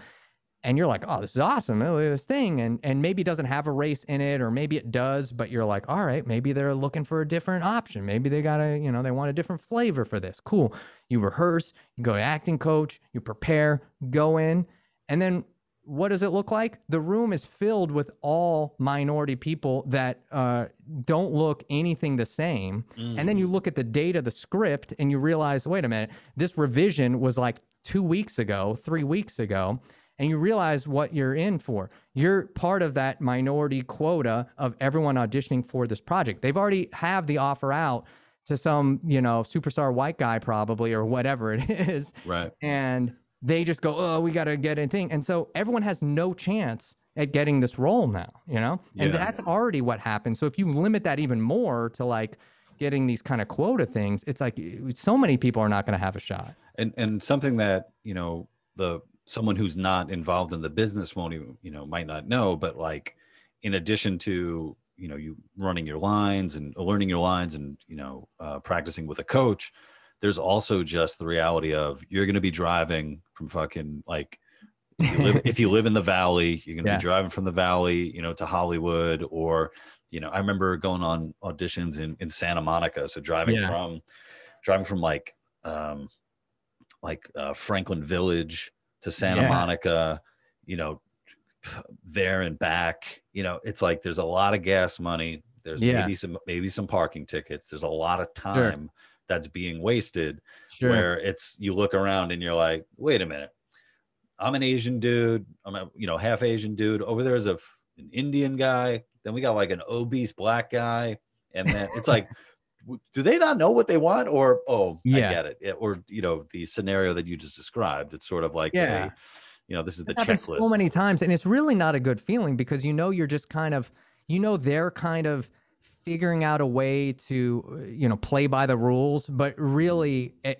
And you're like, oh, this is awesome. Oh, this thing. And and maybe it doesn't have a race in it, or maybe it does, but you're like, all right, maybe they're looking for a different option. Maybe they got a, you know, they want a different flavor for this. Cool. You rehearse, you go to acting coach, you prepare, go in, and then what does it look like? The room is filled with all minority people that uh, don't look anything the same. And then you look at the date of the script and you realize, wait a minute, this revision was like two weeks ago, three weeks ago. And you realize what you're in for. You're part of that minority quota of everyone auditioning for this project. They've already have the offer out to some, you know, superstar white guy probably or whatever it <laughs> is right. and they just go, "Oh, we got to get a thing," and so everyone has no chance at getting this role now, you know, and Yeah. that's already what happens. So if you limit that even more to like getting these kind of quota things, it's like so many people are not going to have a shot. and and something that you know the someone who's not involved in the business won't even you know might not know but like in addition to you know you running your lines and learning your lines and you know uh, practicing with a coach there's also just the reality of you're going to be driving from fucking like if you, live, if you <laughs> live in the valley you're going to Yeah. be driving from the valley you know to hollywood or you know i remember going on auditions in, in santa monica so driving Yeah. from driving from like um like uh, franklin village to santa Yeah. monica you know there and back you know it's like there's a lot of gas money there's maybe some maybe some parking tickets there's a lot of time that's being wasted Sure. where it's you look around and you're like wait a minute. I'm an asian dude. I'm a you know half asian dude. Over there's a an indian guy. Then we got like an obese black guy. And then it's like <laughs> do they not know what they want? Or oh Yeah. i get it. Yeah, or you know the scenario that you just described. It's sort of like Yeah. a, you know this is the It checklist so many times, and it's really not a good feeling because you know you're just kind of, you know, they're kind of figuring out a way to, uh, you know, play by the rules, but really. eh,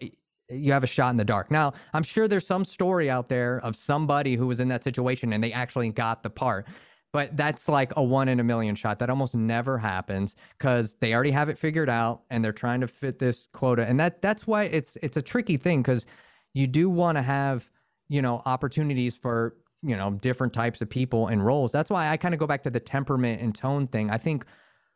you have a shot in the dark. Now, I'm sure there's some story out there of somebody who was in that situation and they actually got the part. But that's like a one in a million shot. That almost never happens because they already have it figured out and they're trying to fit this quota. And that that's why it's it's a tricky thing because you do want to have you know opportunities for you know different types of people and roles that's why i kind of go back to the temperament and tone thing i think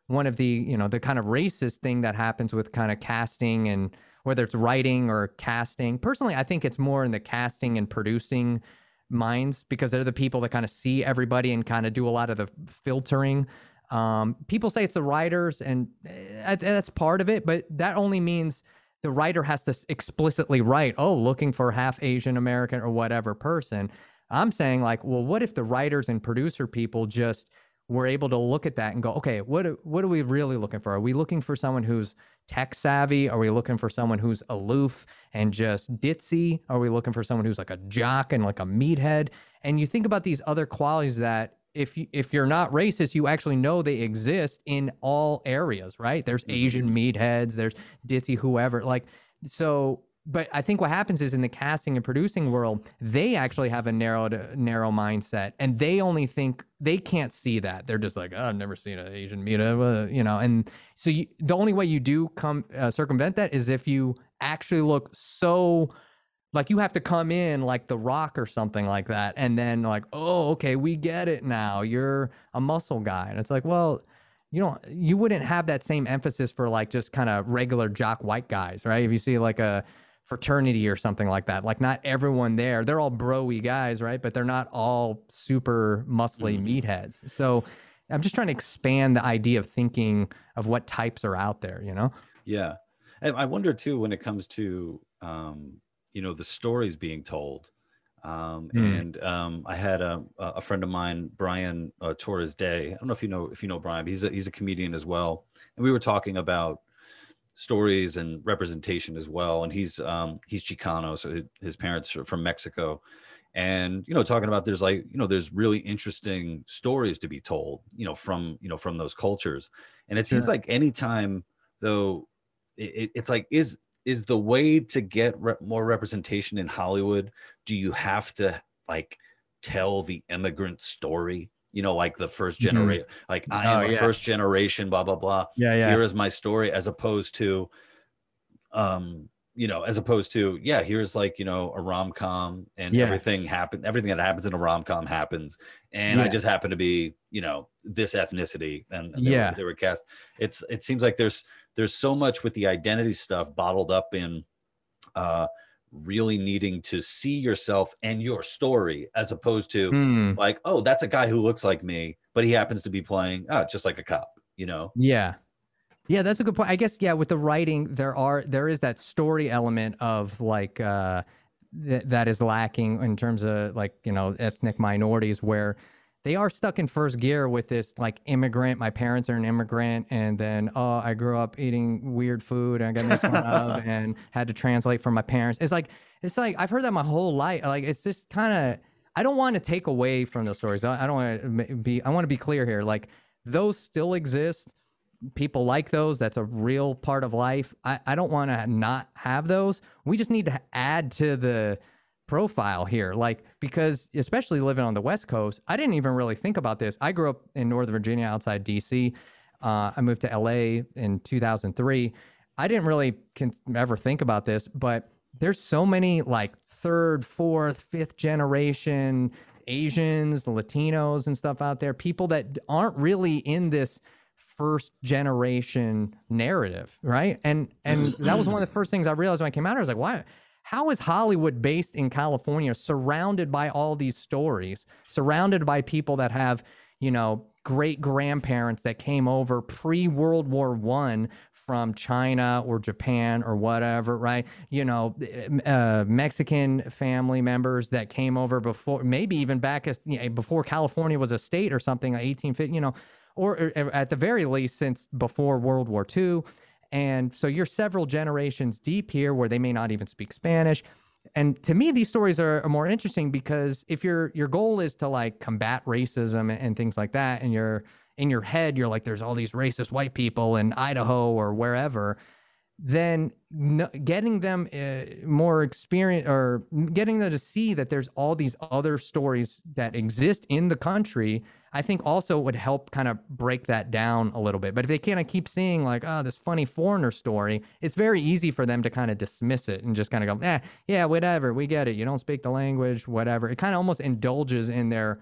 one of the you know the kind of racist thing that happens with kind of casting and whether it's writing or casting personally i think it's more in the casting and producing minds because they're the people that kind of see everybody and kind of do a lot of the filtering um, people say it's the writers and eh, that's part of it but that only means the writer has to explicitly write, oh, looking for half Asian American or whatever person. I'm saying, like, well, what if the writers and producer people just were able to look at that and go, okay, what are- what are we really looking for? Are we looking for someone who's tech savvy? Are we looking for someone who's aloof and just ditzy? Are we looking for someone who's like a jock and like a meathead? And you think about these other qualities that if you, if you're not racist, you actually know they exist in all areas, right? There's Mhm. Asian meatheads, there's ditzy whoever. Like so but I think what happens is in the casting and producing world, they actually have a narrow narrow mindset, and they only think they can't see that. They're just like, oh, I've never seen an Asian meat, uh, you know. And so you, the only way you do come uh, circumvent that is if you actually look so like you have to come in like the rock or something like that and then like oh okay we get it now you're a muscle guy and it's like well you don't you wouldn't have that same emphasis for like just kind of regular jock white guys right if you see like a fraternity or something like that like not everyone there they're all broy guys right but they're not all super muscly Mhm. meatheads so i'm just trying to expand the idea of thinking of what types are out there you know Yeah. And I wonder too when it comes to um, you know, the stories being told. Um, Hmm. and um, I had a, a friend of mine, Brian uh, Torres Day. I don't know if you know if you know Brian. But he's a, he's a comedian as well, and we were talking about stories and representation as well. And he's um, he's Chicano, so his, parents are from Mexico, and you know, talking about there's like you know there's really interesting stories to be told, you know, from you know from those cultures. And it seems like anytime though, it- it's like is is the way to get re- more representation in Hollywood? Do you have to like tell the immigrant story? You know, like the first generation, like I am Oh, a yeah. first generation, blah blah blah. Yeah, yeah. Here is my story, as opposed to, um, you know, as opposed to, yeah, here's like you know a rom com, and Yeah. everything happen, everything that happens in a rom com happens, and I just happen to be, you know, this ethnicity, and they Yeah. were, they were cast. It's it seems like there's there's so much with the identity stuff bottled up in uh really needing to see yourself and your story as opposed to Hmm. like oh that's a guy who looks like me but he happens to be playing oh just like a cop you know Yeah. Yeah, that's a good point. I guess yeah, with the writing there are there is that story element of like uh th- that is lacking in terms of like, you know, ethnic minorities where they are stuck in first gear with this like immigrant, my parents are an immigrant and then oh, I grew up eating weird food and I got made fun of <laughs> and had to translate for my parents. It's like it's like I've heard that my whole life. Like it's just kind of I don't want to take away from those stories. I, I don't want to be I want to be clear here. Like those still exist people like those that's a real part of life i, I don't want to not have those we just need to add to the profile here like because especially living on the west coast i didn't even really think about this i grew up in northern virginia outside dc uh, i moved to la in 2003 i didn't really con- ever think about this but there's so many like third fourth fifth generation asians latinos and stuff out there people that aren't really in this first generation narrative, right? And and that was one of the first things I realized when I came out. I was like, why? How is Hollywood based in California, surrounded by all these stories, surrounded by people that have, you know, great grandparents that came over pre World War One from China or Japan or whatever, right? You know, uh, Mexican family members that came over before, maybe even back as you know, before California was a state or something, like 1850, you know, or, or at the very least since before World War II. And so you're several generations deep here where they may not even speak Spanish. And to me, these stories are, more interesting because if your your goal is to like combat racism and, and things like that, and you're in your head, you're like, there's all these racist white people in Idaho or wherever, then no, getting them uh, more experience or getting them to see that there's all these other stories that exist in the country, I think also would help kind of break that down a little bit. But if they kind of keep seeing like, oh, this funny foreigner story, it's very easy for them to kind of dismiss it and just kind of go, eh, yeah, whatever, we get it. You don't speak the language, whatever. It kind of almost indulges in their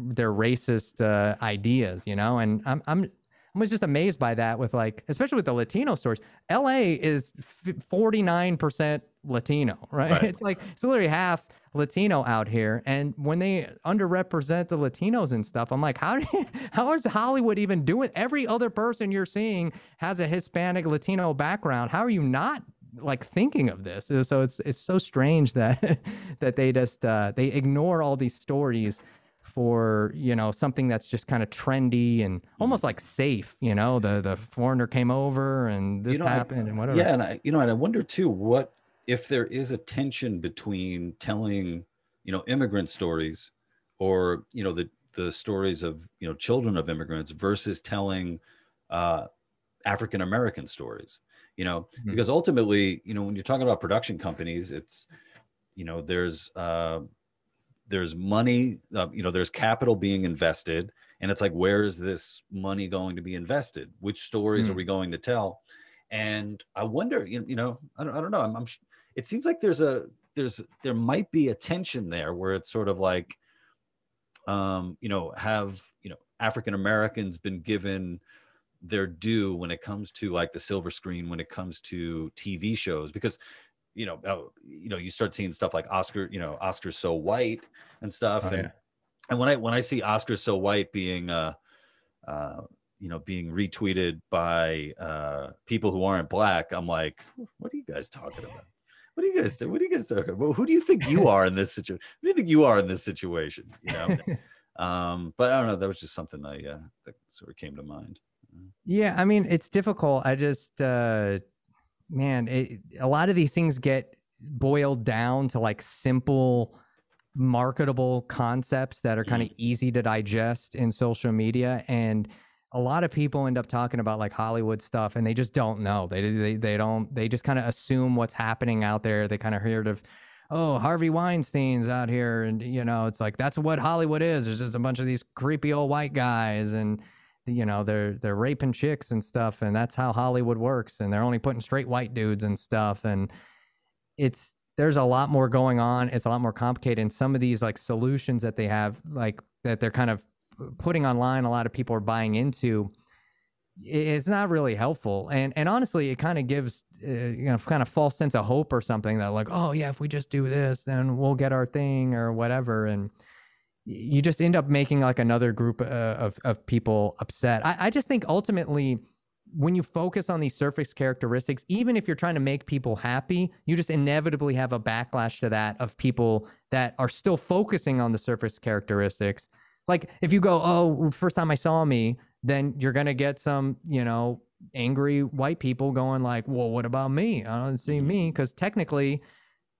their racist uh, ideas, you know. And I'm I'm I was just amazed by that with like, especially with the Latino stories. LA is 49% Latino, right? Right. It's like, it's literally half Latino out here. And when they underrepresent the Latinos and stuff, I'm like, how, do <laughs> you, how is Hollywood even doing? Every other person you're seeing has a Hispanic Latino background. How are you not like thinking of this? So it's, it's so strange that, <laughs> that they just, uh, they ignore all these stories for you know something that's just kind of trendy and almost like safe you know the the foreigner came over and this You know, I- happened and whatever yeah and i you know and i wonder too what if there is a tension between telling you know immigrant stories or you know the the stories of you know children of immigrants versus telling uh african american stories you know Mhm. because ultimately you know when you're talking about production companies it's you know there's uh there's money uh, you know there's capital being invested and it's like where is this money going to be invested which stories are Hmm. we going to tell and i wonder you you know i don't, I don't know I'm, I'm it seems like there's a there's there might be a tension there where it's sort of like um you know have you know african americans been given their due when it comes to like the silver screen when it comes to tv shows? Because you know uh, you know you start seeing stuff like oscar you know oscar's so white and stuff. Oh, and yeah. and when i when i see oscar's so white being uh uh you know being retweeted by uh people who aren't black i'm like what are you guys talking about what are you guys do? what are you guys talking about? Who do you think you are in this situation who do you think you are in this situation you know? <laughs> Um but i don't know that was just something i uh that sort of came to mind. Yeah i mean it's difficult i just uh man it, a lot of these things get boiled down to like simple marketable concepts that are kind of easy to digest in social media and a lot of people end up talking about like Hollywood stuff and they just don't know. They they, they don't they just kind of assume what's happening out there. They kind of heard of oh, Harvey Weinstein's out here. And, you know, it's like, that's what Hollywood is. There's just a bunch of these creepy old white guys and, you know, they're, they're raping chicks and stuff. And that's how Hollywood works. And they're only putting straight white dudes and stuff. And it's, there's a lot more going on. It's a lot more complicated. And some of these like solutions that they have, like that they're kind of putting online, a lot of people are buying into it's not really helpful. And and honestly it kind of gives uh, you know kind of false sense of hope or something that like oh yeah if we just do this then we'll get our thing or whatever. And you just end up making like another group uh, of of people upset. I, I just think ultimately when you focus on these surface characteristics even if you're trying to make people happy you just inevitably have a backlash to that of people that are still focusing on the surface characteristics like if you go oh first time i saw me then you're going to get some, you know, angry white people going like, well, what about me? I don't see me. Because mm-hmm. technically,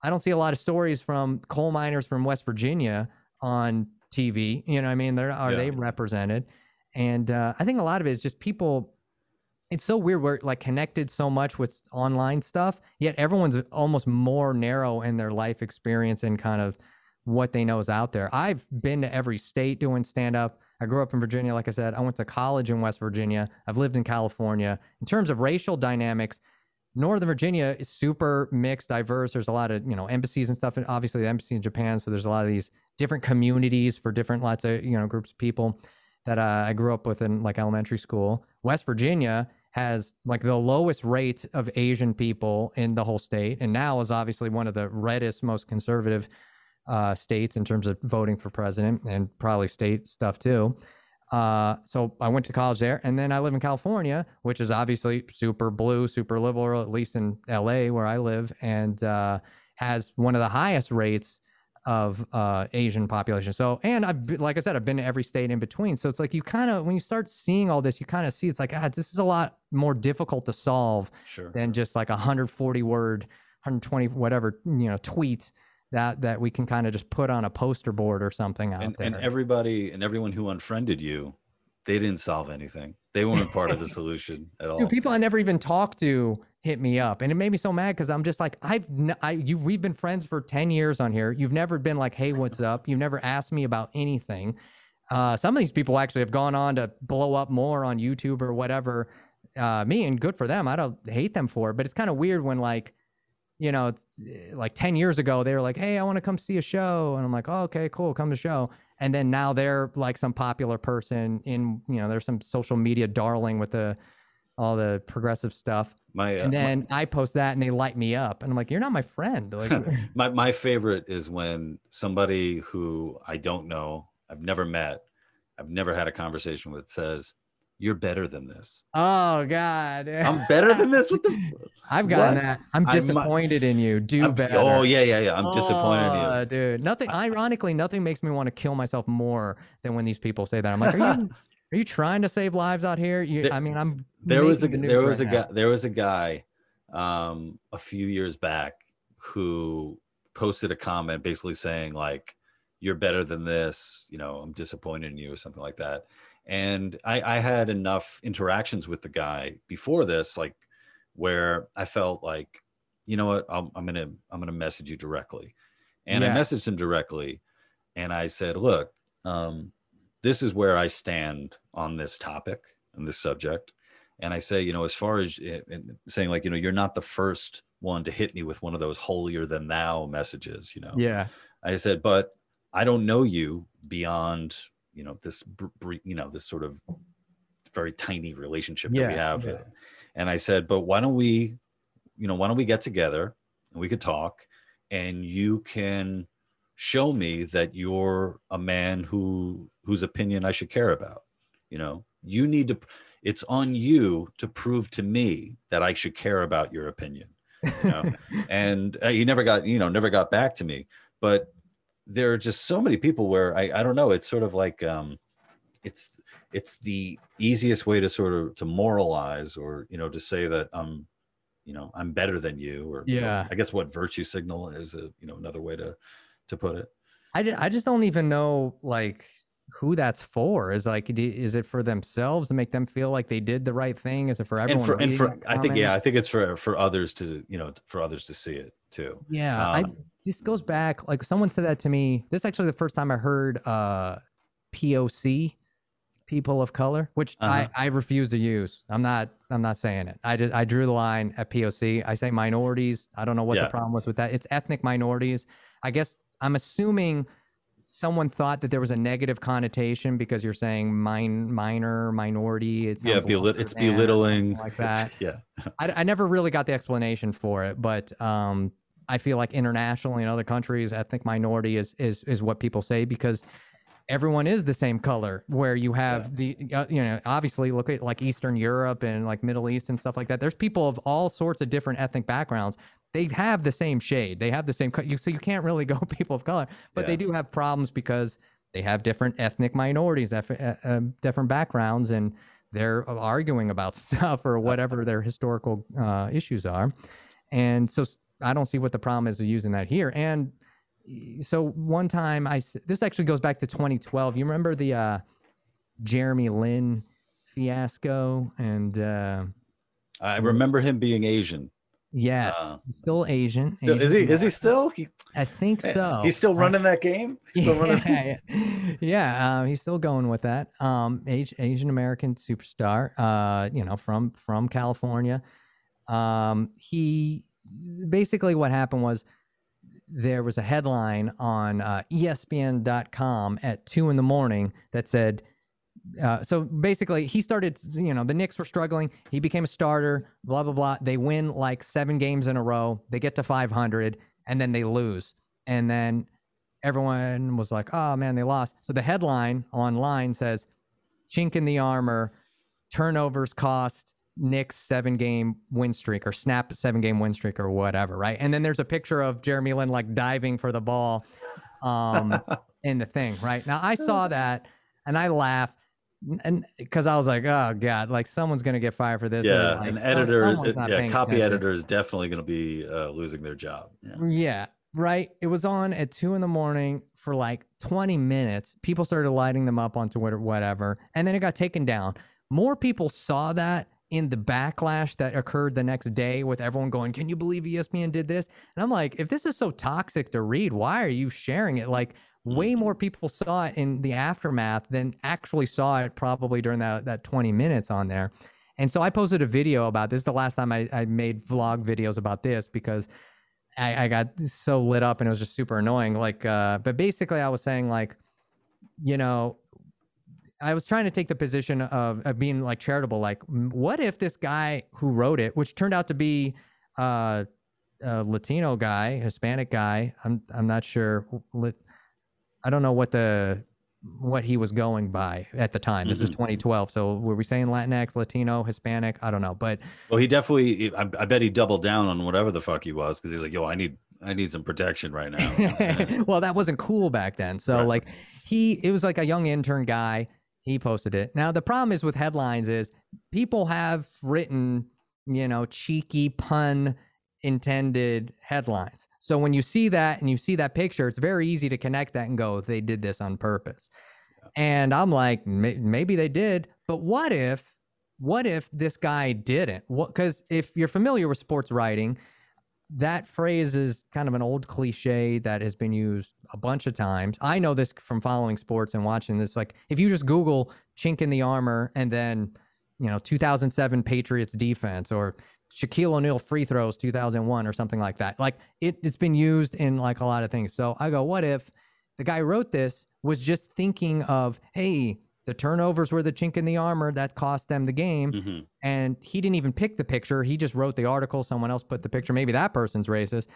I don't see a lot of stories from coal miners from West Virginia on TV. You know I mean? They're, are yeah. they represented? And uh, I think a lot of it is just people. It's so weird. We're like connected so much with online stuff, yet everyone's almost more narrow in their life experience and kind of what they know is out there. I've been to every state doing stand up. I grew up in Virginia, like I said. I went to college in West Virginia. I've lived in California. In terms of racial dynamics, Northern Virginia is super mixed, diverse. There's a lot of you know embassies and stuff, and obviously the embassy in Japan. So there's a lot of these different communities for different lots of you know groups of people that uh, I grew up with in like elementary school. West Virginia has like the lowest rate of Asian people in the whole state, and now is obviously one of the reddest, most conservative uh, states in terms of voting for president and probably state stuff too. Uh, so I went to college there, and then I live in California, which is obviously super blue, super liberal, at least in LA where I live, and uh, has one of the highest rates of uh, Asian population. So, and I've like I said, I've been to every state in between. So it's like you kind of when you start seeing all this, you kind of see it's like, ah, this is a lot more difficult to solve sure. than just like a 140 word, 120 whatever you know tweet that that we can kind of just put on a poster board or something out and, there. And everybody and everyone who unfriended you, they didn't solve anything. They weren't part of the solution <laughs> at all. Dude, people I never even talked to hit me up, and it made me so mad because I'm just like, I've I you we've been friends for ten years on here. You've never been like, hey, what's up? You've never asked me about anything. Uh, some of these people actually have gone on to blow up more on YouTube or whatever. Uh, me and good for them. I don't hate them for it, but it's kind of weird when like you know, like 10 years ago, they were like, Hey, I want to come see a show. And I'm like, oh, okay, cool. Come to show. And then now they're like some popular person in, you know, there's some social media darling with the, all the progressive stuff. My, uh, and then my, I post that and they light me up and I'm like, you're not my friend. Like <laughs> my, my favorite is when somebody who I don't know, I've never met, I've never had a conversation with says, you're better than this. Oh God, I'm better than this. What the? <laughs> I've gotten what? that. I'm disappointed I'm, in you. Do I'm, better. Oh yeah, yeah, yeah. I'm oh, disappointed in you, oh, dude. Nothing. Ironically, nothing makes me want to kill myself more than when these people say that. I'm like, are you? <laughs> are you trying to save lives out here? You, there, I mean, I'm. There was a there was right a guy there was a guy, um, a few years back who posted a comment basically saying like, "You're better than this." You know, I'm disappointed in you or something like that and I, I had enough interactions with the guy before this like where i felt like you know what? I'm, I'm gonna i'm gonna message you directly. And yeah. i messaged him directly and i said look um, this is where i stand on this topic and this subject. And i say you know as far as eh, saying like you know you're not the first one to hit me with one of those holier than thou messages you know? Yeah. I said but i don't know you beyond you know this you know this sort of very tiny relationship yeah, that we have yeah. and i said but why don't we you know why don't we get together and we could talk and you can show me that you're a man who whose opinion i should care about you know you need to it's on you to prove to me that i should care about your opinion you know? <laughs> and uh, he never got you know never got back to me but there are just so many people where I, I don't know it's sort of like um it's it's the easiest way to sort of to moralize or you know to say that i'm you know i'm better than you or yeah you know, i guess what virtue signal is a you know another way to to put it I, I just don't even know like who that's for. Is like, is it for themselves to make them feel like they did the right thing? Is it for everyone and for and for I think yeah. I think it's for for others to you know for others to see it too. Yeah, I, Um, this goes back. Like someone said that to me. This is actually the first time I heard uh, POC, people of color, which Uh-huh. I, I refuse to use. I'm not I'm not saying it. I just I drew the line at POC. I say minorities. I don't know what Yeah. the problem was with that. It's ethnic minorities. I guess I'm assuming someone thought that there was a negative connotation because you're saying min, minor minority. It Yeah, lesser it's than or something belittling like It's- that. <laughs> yeah, I, I never really got the explanation for it, but um, I feel like internationally in other countries, ethnic minority is is is what people say because everyone is the same color. Where you have the uh, you know obviously look at like Eastern Europe and like Middle East and stuff like that. There's people of all sorts of different ethnic backgrounds. They have the same shade. They have the same. co- You so you can't really <laughs> go people of color, but they do have problems because they have different ethnic minorities, eff- uh, um, different backgrounds, and they're arguing about <laughs> stuff or whatever their historical uh, issues are. And so I don't see what the problem is with using that here. And so one time I this actually goes back to 2012. You remember the uh, Jeremy Lin fiasco? And uh, I remember him being Asian. yes, Uh, still Asian. Still- is he? Asian Is he still? He, I think so. He's still running that game. <laughs> Still running. yeah, yeah, yeah, um, he's still going with that. Um, Asian American superstar, uh, you know, from from California. Um, he basically what happened was there was a headline on uh, ESPN.com at two in the morning that said. Uh, so basically, he started. You know, the Knicks were struggling. He became a starter. Blah blah blah. They win like seven games in a row. They get to 500, and then they lose. And then everyone was like, "Oh man, they lost." So the headline online says, "Chink in the armor, turnovers cost Knicks seven game win streak or snap seven game win streak or whatever." Right? And then there's a picture of Jeremy Lin like diving for the ball, um, <laughs> in the thing. Right now, I saw that and I laughed. And because I was like, oh god, like someone's gonna get fired for this. yeah, like, an editor. uh, Yeah, copy attention. editor is definitely going to be uh, losing their job. Yeah. Yeah, right. It was on at two in the morning for like 20 minutes. People started lighting them up on Twitter, whatever. And then it got taken down. More people saw that in the backlash that occurred the next day with everyone going, Can you believe ESPN did this? And I'm like, if this is so toxic to read, why are you sharing it? Like, way more people saw it in the aftermath than actually saw it probably during that, that 20 minutes on there. And so I posted a video about this. The last time I, I made vlog videos about this because I, I got so lit up and it was just super annoying. Like, uh, but basically, I was saying like, you know, I was trying to take the position of, of being like charitable. Like, what if this guy who wrote it, which turned out to be uh, a Latino guy, Hispanic guy, I'm I'm not sure. I don't know what the what he was going by at the time. This is Mhm. 2012. So were we saying Latinx, Latino, Hispanic? I don't know, but Well, he definitely. I, I bet he doubled down on whatever the fuck he was because he's like, "Yo, I need, I need some protection right now." <laughs> Well, that wasn't cool back then. So Right. like he it was like a young intern guy. He posted it. Now the problem is with headlines is people have written, you know, cheeky pun intended headlines. So when you see that and you see that picture, it's very easy to connect that and go, they did this on purpose. And I'm like, maybe they did, but what if, what if this guy didn't? What? Because if you're familiar with sports writing, that phrase is kind of an old cliche that has been used a bunch of times. I know this from following sports and watching this. Like, if you just Google "chink in the armor" and then, you know, 2007 Patriots defense or Shaquille O'Neal free throws 2001 or something like that. Like, it, it's been used in like a lot of things. So I go, what if the guy wrote this was just thinking of, hey, the turnovers were the chink in the armor that cost them the game Mhm. and he didn't even pick the picture. He just wrote the article. Someone else put the picture. Maybe that person's racist,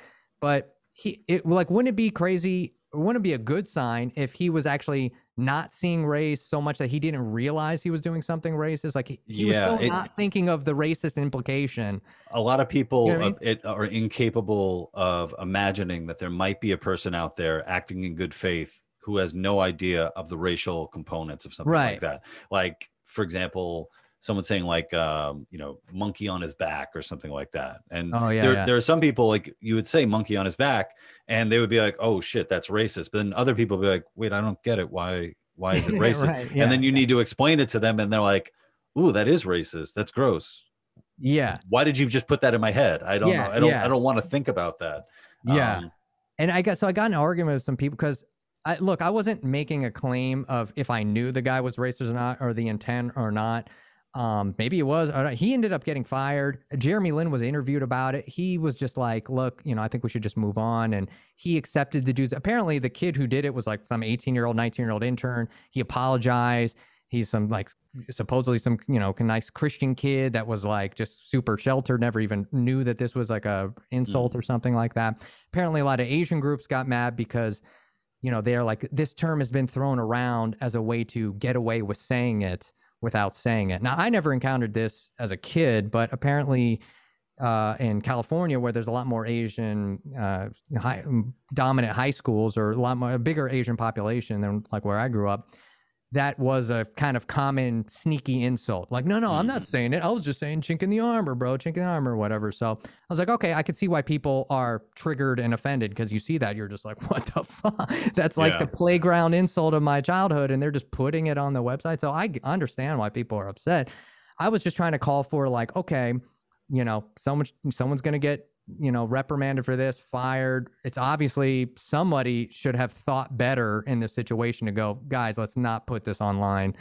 but he it like wouldn't it be crazy? Wouldn't it be a good sign if he was actually not seeing race so much that he didn't realize he was doing something racist? Like he, he Yeah, was so it- not thinking of the racist implication. A lot of people You know I uh, it, are incapable of imagining that there might be a person out there acting in good faith who has no idea of the racial components of something Right. like that. Like, for example, someone saying like, um, you know, monkey on his back or something like that. And Oh, yeah, there, yeah. there are some people like you would say monkey on his back, and they would be like, oh shit, that's racist. But then other people be like, wait, I don't get it. Why? Why is it <laughs> racist? Right, yeah, and then you need to explain it to them, and they're like, "Ooh, that is racist. That's gross. Yeah. Why did you just put that in my head? I don't Yeah, know. I don't. I don't want to think about that." Yeah. Um, And I got so I got in an argument with some people because I look, I wasn't making a claim of if I knew the guy was racist or not, or the intent or not. Um, maybe it was. He ended up getting fired. Jeremy Lin was interviewed about it. He was just like, "Look, you know, I think we should just move on." And he accepted the dudes. Apparently, the kid who did it was like some 18 year old, 19 year old intern. He apologized. He's some like supposedly some you know nice Christian kid that was like just super sheltered, never even knew that this was like a insult or something like that. Apparently, a lot of Asian groups got mad because you know they're like this term has been thrown around as a way to get away with saying it without saying it. Now, I never encountered this as a kid, but apparently uh, in California, where there's a lot more Asian uh, high, dominant high schools or a lot more a bigger Asian population than like where I grew up, that was a kind of common sneaky insult. Like, no, no, I'm not Mhm. saying it. I was just saying chink in the armor, bro, chink in the armor, whatever. So I was like, okay, I could see why people are triggered and offended because you see that you're just like, <laughs> what the fuck? That's like Yeah. the playground insult of my childhood, and they're just putting it on the website. So I understand why people are upset. I was just trying to call for like, okay, you know, someone someone's gonna get you know reprimanded for this, fired. It's obviously somebody should have thought better in this situation to go, guys, let's not put this online.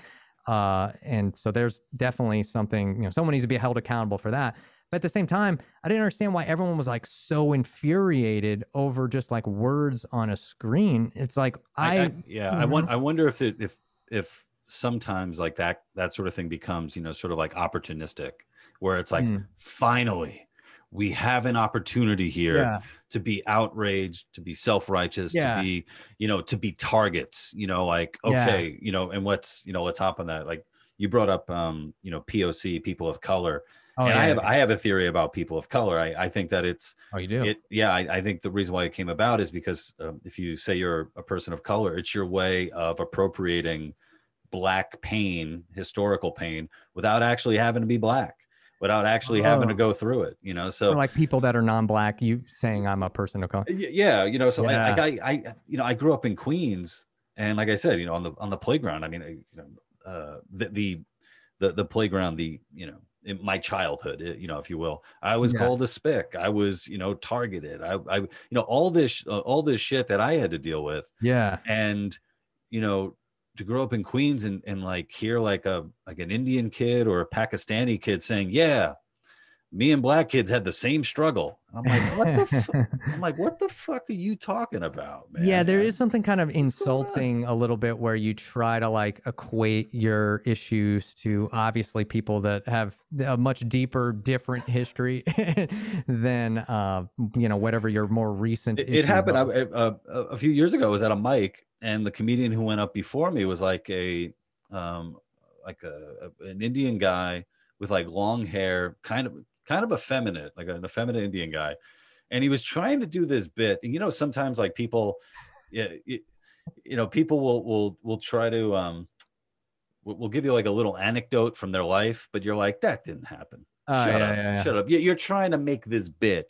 Uh, and so there's definitely something, you know, someone needs to be held accountable for that. But at the same time, I didn't understand why everyone was like so infuriated over just like words on a screen. It's like I, I, I yeah, I want. I wonder if it, if if sometimes like that that sort of thing becomes you know sort of like opportunistic, where it's like Mm. finally we have an opportunity here yeah, to be outraged, to be self-righteous, Yeah. to be, you know, to be targets, you know, like, Yeah. okay, you know, and let's, you know, let's hop on that. Like you brought up um, you know, POC, people of color. oh, and yeah, I have yeah. I have a theory about people of color. I, I think that it's oh, you do. it yeah, I, I think the reason why it came about is because um, if you say you're a person of color, it's your way of appropriating black pain, historical pain, without actually having to be black, without actually having to Oh. go through it. You know, so Or like people that are non-black, you saying I'm a person of color. Yeah you know so I, Yeah. like I, I you know i grew up in queens and like i said you know on the on the playground i mean you know uh the the the, the playground the you know in my childhood uh, you know if you will i was Yeah. called a spick i was you know targeted i i you know all this uh, all this shit that i had to deal with Yeah. and you know to grow up in queens and and like hear like a like an indian kid or a pakistani kid saying yeah me and black kids had the same struggle i'm like what the fu- I'm like, what the fuck are you talking about, man? Yeah, there is something kind of insulting a little bit where you try to like equate your issues to obviously people that have a much deeper, different history <laughs> than uh, you know whatever your more recent. It, it happened. I, uh, a, a few years ago. I was at a mic, and the comedian who went up before me was like a, um, like a, a- an Indian guy with like long hair, kind of kind of effeminate, like an effeminate Indian guy, and he was trying to do this bit. And you know, sometimes like people, yeah, you, you know, people will will will try to um, will give you like a little anecdote from their life, but you're like, that didn't happen. Oh, shut yeah, up, yeah, yeah. shut up. You- You're trying to make this bit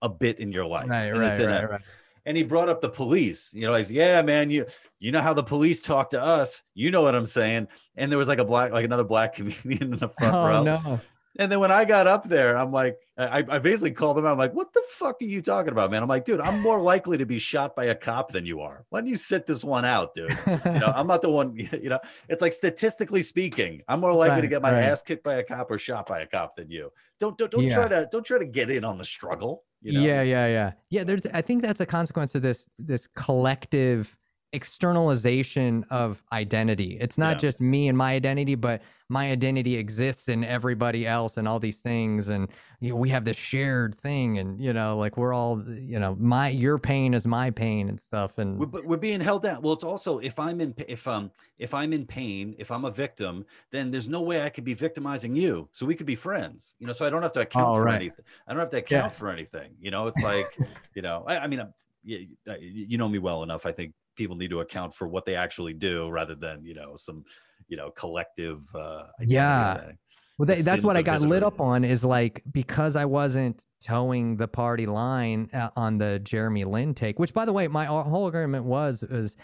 a bit in your life. Right, and right, right, a- right. and he brought up the police. You know, he's yeah, man, you you know how the police talk to us. You know what I'm saying? And there was like a black, like another black <laughs> comedian in the front Oh row. no! And then when I got up there, I'm like, I, I basically called him out. I'm like, what the fuck are you talking about, man? I'm like, dude, I'm more likely to be shot by a cop than you are. Why don't you sit this one out, dude? You know, I'm not the one, <laughs> you know, it's like statistically speaking, I'm more likely to get my right. ass kicked by a cop or shot by a cop than you. Don't don't, don't try to don't try to get in on the struggle. You know? Yeah, yeah, yeah. Yeah, there's I think that's a consequence of this this collective externalization of identity. It's not Yeah. just me and my identity, but my identity exists in everybody else and all these things and you know, we have this shared thing and you know like we're all you know my your pain is my pain and stuff and We're, but we're being held down. Well, it's also if I'm in if um if I'm in pain, if I'm a victim, then there's no way I could be victimizing you. So we could be friends, you know. So I don't have to account Oh, for right. anything. I don't have to account for anything. You know, it's like you know. I, I mean, I'm, you, you know me well enough. I think people need to account for what they actually do rather than you know some you know collective. uh Yeah. Well, that, that's what I got lit up on is like because I wasn't toeing the party line uh, on the Jeremy Lin take, which by the way, my whole argument was is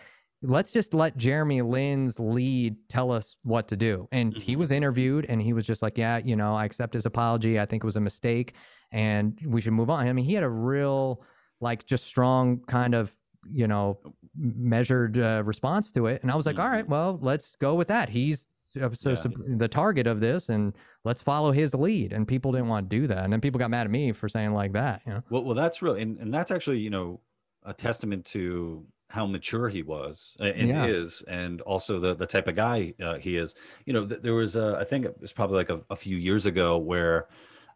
let's just let Jeremy Lin's lead tell us what to do. And he Mm-hmm. was interviewed and he was just like, yeah, you know, I accept his apology. I think it was a mistake and we should move on. I mean, he had a real, like, just strong kind of, you know, measured uh, response to it. And I was like, all right, Mhm. well, let's go with that. He's uh, so, Yeah. the target of this and let's follow his lead. And people didn't want to do that. And then people got mad at me for saying like that, you know? Well, well, that's really, and, and that's actually, you know, a testament to how mature he was uh, and Yeah. is, and also the the type of guy uh, he is. You know, th- there was, a, I think it was probably like a, a few years ago where,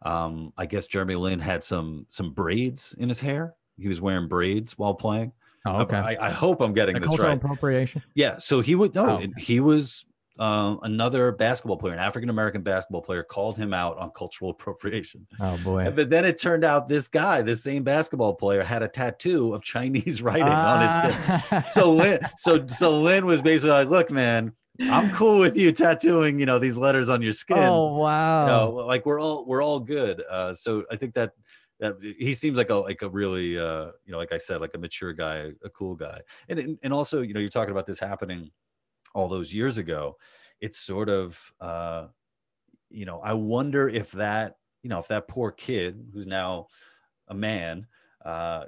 um, I guess Jeremy Lin had some some braids in his hair. He was wearing braids while playing. Oh, okay. I, I hope I'm getting Like this cultural right. appropriation. Yeah, so he would no, Oh. he was um, another basketball player, an African American basketball player, called him out on cultural <laughs> appropriation. Oh boy. But then it turned out this guy, this same basketball player, had a tattoo of Chinese <laughs> writing on his skin. Ah. So Lin, so so Lin was basically like, "Look, man, I'm cool with you tattooing, you know, these letters on your skin. Oh You wow. know, like we're all we're all good." Uh, so I think that that he seems like a like a really uh, you know, like I said, like a mature guy, a cool guy, and and, and also you know, you're talking about this happening all those years ago. It's sort of uh, you know, I wonder if that you know if that poor kid who's now a man uh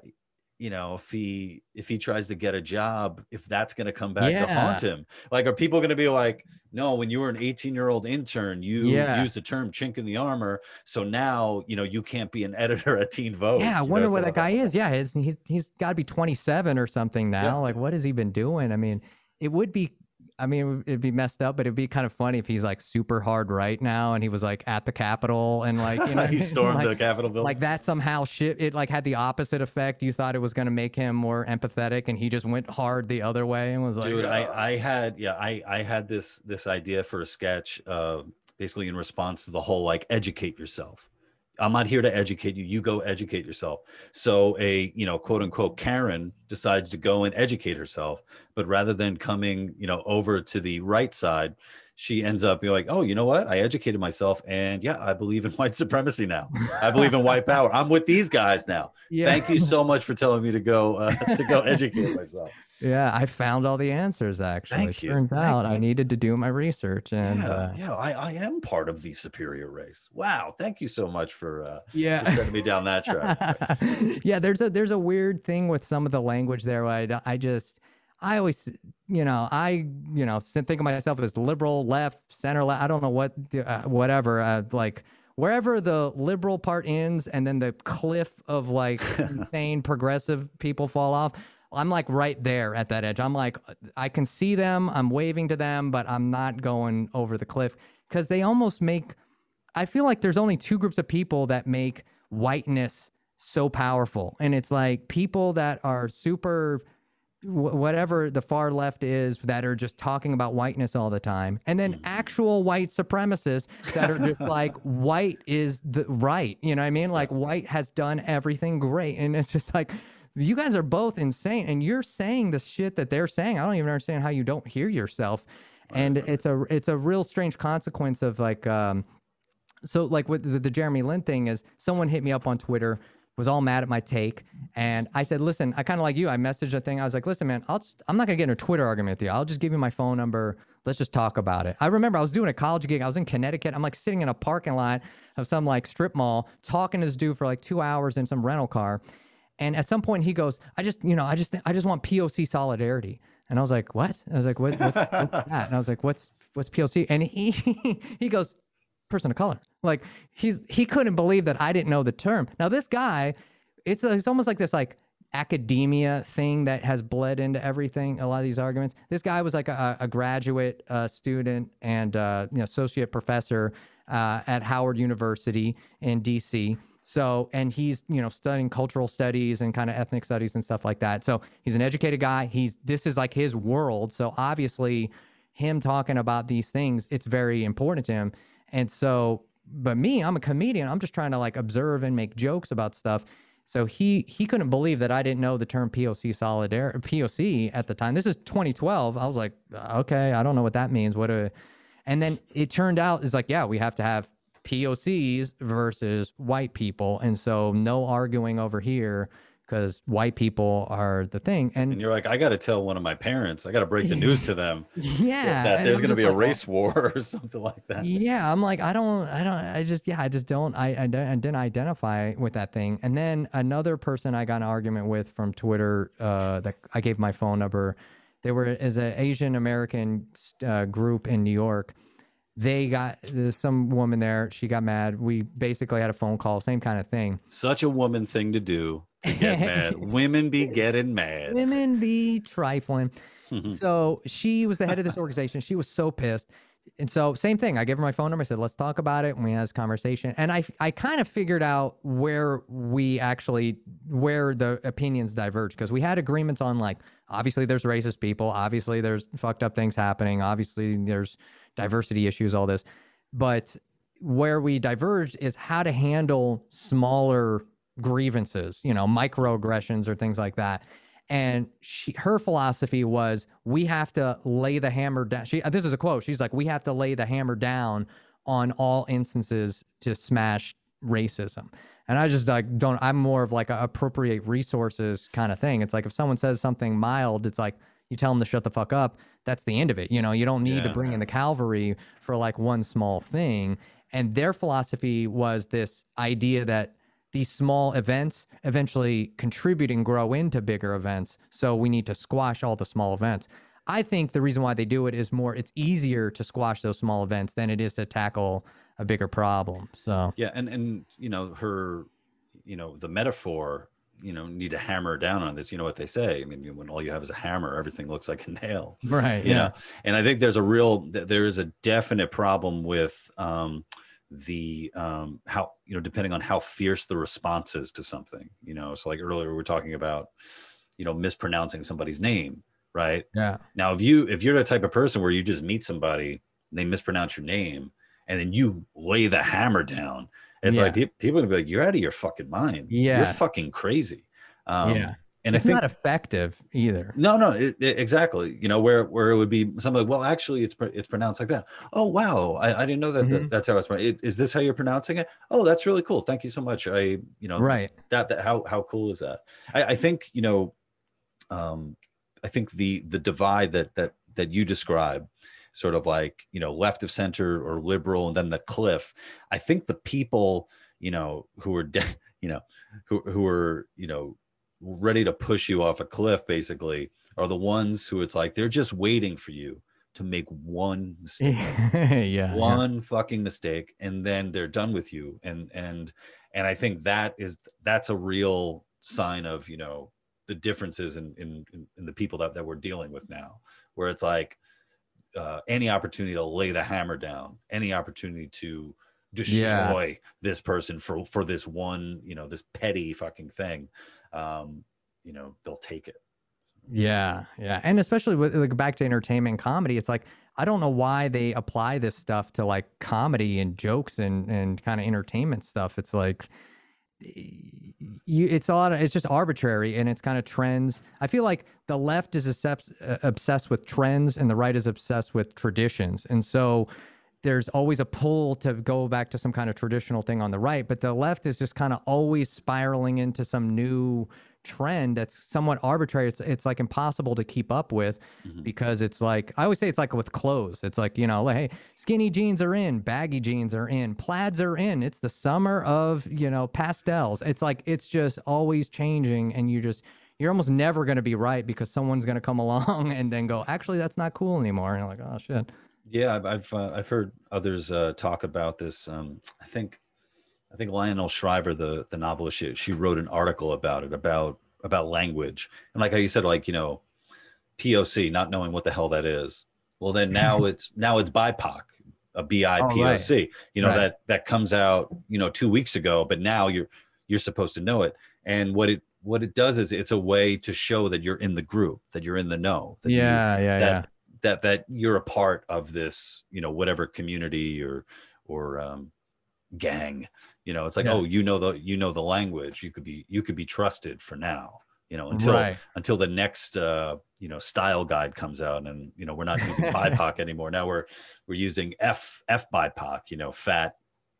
you know if he if he tries to get a job if that's going to come back to haunt him like are people going to be like no when you were an 18 year old intern you Yeah. used the term chink in the armor so now you know you can't be an <laughs> editor at teen vogue yeah, I you know, wonder so where that guy is. Yeah, he's he's, he's got to be 27 or something now. Yeah. Like, what has he been doing? I mean, it would be. I mean, it'd be messed up, but it'd be kind of funny if he's like super hard right now and he was like at the Capitol and like you <laughs> know he <laughs> stormed like, the capitol building like that somehow shit it like had the opposite effect. You thought it was going to make him more empathetic, and he just went hard the other way and was like, dude "Ugh." i i had yeah i i had this this idea for a sketch uh basically in response to the whole like educate yourself i'm not here to educate you you go educate yourself. So a you know quote unquote karen decides to go and educate herself but rather than coming you know over to the right side she ends up being like oh you know what? I educated myself and yeah i believe in <laughs> white supremacy now. I believe in white power. I'm with these guys now. <laughs> Yeah. thank you so much for telling me to go uh, to go educate myself Yeah, I found all the answers actually. Thank you, Turns thank out you. I needed to do my research and yeah, uh, yeah, I, I am part of the superior race. Wow, thank you so much for, uh, for yeah. sending me down that track. <laughs> yeah, there's a there's a weird thing with some of the language there. Where I just I always you know I you know think of myself as liberal, left, center, left. I don't know what uh, whatever uh, like wherever the liberal part ends and then the cliff of like <laughs> insane progressive people fall off. I'm like right there at that edge. I'm like I can see them. I'm waving to them, but I'm not going over the cliff because they almost make I feel like there's only two groups of people that make whiteness so powerful. And it's like people that are super, wh- whatever the far left is, that are just talking about whiteness all the time. And then mm. actual white supremacists that are just like, <laughs> white is the right. You know what I mean? Like, white has done everything great. And it's just like, you guys are both insane. And you're saying the shit that they're saying. I don't even understand how you don't hear yourself. And it's a it's a real strange consequence of like um, so like with the, the Jeremy Lin thing is someone hit me up on Twitter was all mad at my take and I said listen I kind of like you. I messaged a thing. I was like listen man I'll just, I'm not gonna get in a Twitter argument with you. I'll just give you my phone number. Let's just talk about it. I remember I was doing a college gig. I was in Connecticut. I'm like sitting in a parking lot of some like strip mall talking to this dude for like two hours in some rental car and at some point he goes I just you know I just I just want POC solidarity and I was like what I was like what, what's, what's <laughs> that and I was like what's what's POC and he <laughs> he goes person of color. Like he's he couldn't believe that I didn't know the term. Now this guy, it's a, it's almost like this like academia thing that has bled into everything. A lot of these arguments. This guy was like a, a graduate uh, student and uh, you know associate professor uh, at Howard University in D.C. So, and he's, you know, studying cultural studies and kind of ethnic studies and stuff like that. So he's an educated guy. He's, this is like his world. So obviously, him talking about these things, it's very important to him. And so, but me, I'm a comedian. I'm just trying to like observe and make jokes about stuff. So he he couldn't believe that I didn't know the term POC solidarity POC at the time. This is 2012. I was like, okay, I don't know what that means. What a, and then it turned out it's like, yeah, we have to have POCs versus white people, and so no arguing over here because white people are the thing. And, and you're like, I got to tell one of my parents, I got to break the news to them. <laughs> yeah. That there's going to be a like, race war <laughs> or something like that. Yeah. I'm like, I don't, I don't, I just, yeah, I just don't, I, I, I didn't identify with that thing. And then another person I got an argument with from Twitter, uh, that I gave my phone number. They were as an Asian American uh, group in New York they got there's some woman there she got mad. We basically had a phone call same kind of thing. Such a woman thing to do to get <laughs> mad. Women be getting mad. women be trifling. <laughs> So she was the head of this organization. She was so pissed. And so same thing. I gave her my phone number. I said let's talk about it. And we had this conversation. And i i kind of figured out where we actually where the opinions diverge. Because we had agreements on like obviously there's racist people. Obviously there's fucked up things happening. Obviously there's diversity issues all this. But where we diverged is how to handle smaller grievances you know microaggressions or things like that. And she her philosophy was we have to lay the hammer down. She this is a quote. She's like we have to lay the hammer down on all instances to smash racism. And i just like don't i'm more of like a appropriate resources kind of thing. It's like if someone says something mild it's like you tell them to shut the fuck up that's the end of it you know you don't need to bring in the cavalry for like one small thing and their philosophy was this idea that these small events eventually contribute and grow into bigger events. So we need to squash all the small events. I think the reason why they do it is more it's easier to squash those small events than it is to tackle a bigger problem. So Yeah, and and you know her, you know the metaphor. You know, need to hammer down on this. You know what they say. I mean, when all you have is a hammer, everything looks like a nail. right, You know, and I think there's a real, there is a definite problem with um, the um, how you know depending on how fierce the response is to something. You know, so like earlier we were talking about, you know, mispronouncing somebody's name, right? yeah, Now, if you if you're the type of person where you just meet somebody and they mispronounce your name and then you lay the hammer down, it's Yeah. like pe- people are gonna be like, "You're out of your fucking mind. Yeah, you're fucking crazy." Um, yeah. and it's I think not effective either. no, no, it, it- exactly. You know, where where it would be something like, well, actually, it's pr- it's pronounced like that. Oh, wow, I, I didn't know that, Mhm. that that's how it's pronounced. Is this how you're pronouncing it? Oh, that's really cool. Thank you so much. I, you know, Right. that that how how cool is that? I, I think you know, um, I think the the divide that that that you describe, sort of like you know left of center or liberal, and then the cliff. I think the people you know who are de- <laughs> you know who who are you know ready to push you off a cliff basically are the ones who it's like they're just waiting for you to make one mistake <laughs> yeah. yeah. one fucking mistake and then they're done with you and and and i think that is that's a real sign of you know the differences in in, in, in the people that, that we're dealing with now where it's like uh, any opportunity to lay the hammer down any opportunity to destroy this person for for this one you know this petty fucking thing um you know they'll take it. Yeah, yeah, and especially with like back to entertainment comedy, it's like I don't know why they apply this stuff to like comedy and jokes and and kind of entertainment stuff. It's like you, it's a lot of it's just arbitrary and it's kind of trends. I feel like the left is obsessed uh, obsessed with trends and the right is obsessed with traditions, and so there's always a pull to go back to some kind of traditional thing on the right, but the left is just kind of always spiraling into some new trend that's somewhat arbitrary. It's it's like impossible to keep up with Mhm. because it's like I always say it's like with clothes. It's like, you know, like, hey, skinny jeans are in, baggy jeans are in, plaids are in. It's the summer of, you know, pastels. It's like it's just always changing and you just you're almost never going to be right because someone's going to come <laughs> along and then go, actually, that's not cool anymore. And you're like, oh shit. Yeah, I've I've, uh, I've heard others uh, talk about this. Um, I think I think Lionel Shriver, the the novelist, she, she wrote an article about it about about language and like how you said, like you know, POC, not knowing what the hell that is. Well, then <laughs> now it's now it's BIPOC, a BIPOC. You know Right. that that comes out you know two weeks ago, but now you're you're supposed to know it. And what it what it does is it's a way to show that you're in the group, that you're in the know, that you- Yeah, yeah, that yeah. that that you're a part of this you know whatever community or or um, gang you know it's like Yeah. oh you know the you know the language you could be you could be trusted for now you know until right. until the next uh you know style guide comes out and you know we're not using <laughs> bipoc anymore now we're we're using f f bipoc you know fat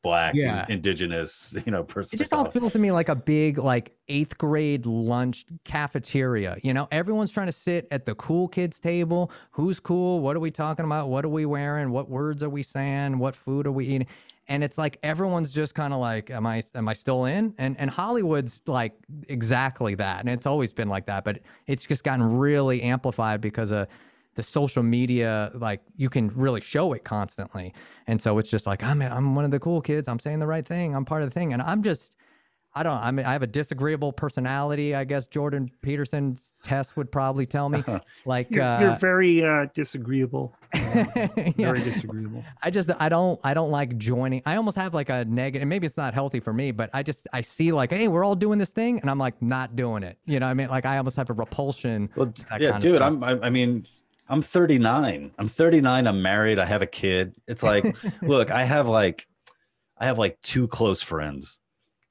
black, yeah. indigenous, <laughs> you know, person. It just all feels to me like a big like eighth grade lunch cafeteria. You know, everyone's trying to sit at the cool kids table. Who's cool? What are we talking about? What are we wearing? What words are we saying? What food are we eating? And it's like everyone's just kind of like am i am i still in? And and hollywood's like exactly that and it's always been like that but it's just gotten really amplified because of the social media like you can really show it constantly. And so it's just like i'm i'm one of the cool kids. I'm saying the right thing. I'm part of the thing. And i'm just I don't. I mean, I have a disagreeable personality. I guess Jordan Peterson's test would probably tell me. <laughs> Like you're, uh, you're very uh, disagreeable. Uh, <laughs> yeah. Very disagreeable. I just I don't I don't like joining. I almost have like a negative. Maybe it's not healthy for me, but I just I see like, hey, we're all doing this thing, and I'm like not doing it. You know, I mean, like I almost have a repulsion. Well, yeah, dude. I'm. I, I mean, I'm 39. I'm 39. I'm married. I have a kid. It's like, <laughs> look, I have like, I have like two close friends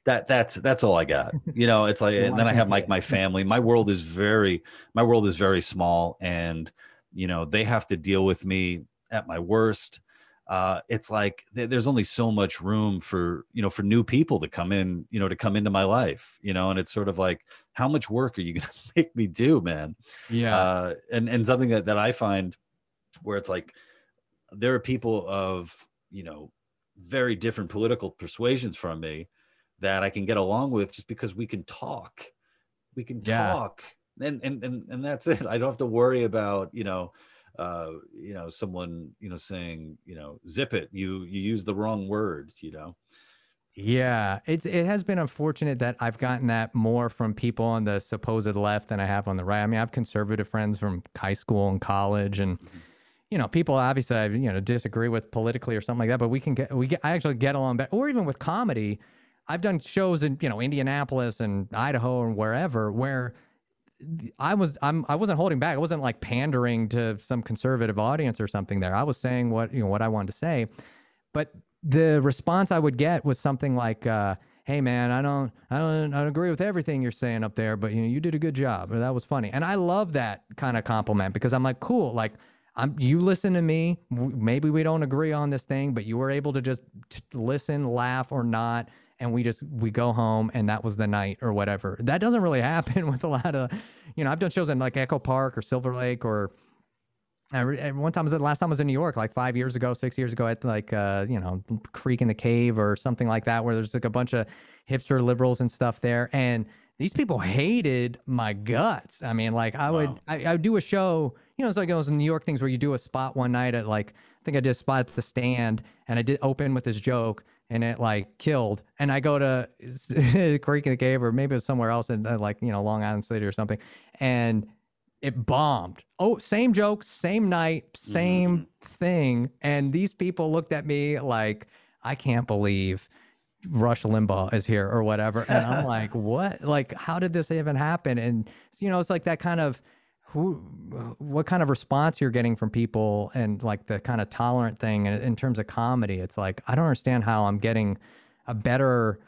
that that's that's all I got. <laughs> You know, it's like, and then I have like my family. My world is very, my world is very small, and you know they have to deal with me at my worst. Uh, it's like th- there's only so much room for you know for new people to come in, you know, to come into my life. You know, and it's sort of like, how much work are you <laughs> going to make me do, man? Yeah. Uh, and and something that that I find where it's like there are people of you know very different political persuasions from me that I can get along with just because we can talk. We can yeah. talk. And, and and and that's it. <laughs> I don't have to worry about, you know, uh, you know, someone, you know, saying, you know, zip it. You you use the wrong word, you know. Yeah, it's it has been unfortunate that I've gotten that more from people on the supposed left than I have on the right. I mean, I have conservative friends from high school and college, and mm-hmm. you know, people obviously I you know disagree with politically or something like that, but we can get we get I actually get along better, or even with comedy. I've done shows in you know Indianapolis and Idaho and wherever where I was I'm I wasn't holding back. I wasn't like pandering to some conservative audience or something there. I was saying what you know what I wanted to say, but the response I would get was something like, uh, "Hey man, I don't I don't I don't agree with everything you're saying up there, but you know you did a good job that was funny." And I love that kind of compliment because I'm like, "Cool, like." I'm, you listen to me. Maybe we don't agree on this thing, but you were able to just t- listen, laugh, or not, and we just we go home and that was the night or whatever. That doesn't really <laughs> happen with a lot of, you know, I've done shows in like Echo Park or Silver Lake or. I one time was the last time I was in New York, like five years ago, six years ago, at like uh, you know Creek and the Cave or something like that, where there's like a bunch of hipster liberals and stuff there, and these people hated my guts. I mean, like I would, I, I, would do a show, you know, it's like those New York things where you do a spot one night at like, I think I did a spot at the stand and I did open with this joke and it like killed. And I go to <laughs> Creek and the Cave or maybe it was somewhere else in uh, like, you know, Long Island City or something. And it bombed. Oh, same joke, same night, same mm-hmm. thing. And these people looked at me like, I can't believe Rush Limbaugh is here or whatever. And I'm <laughs> like, what? Like, how did this even happen? And, you know, it's like that kind of, who what kind of response you're getting from people and like the kind of tolerant thing in, in terms of comedy? It's like i don't understand how i'm getting a better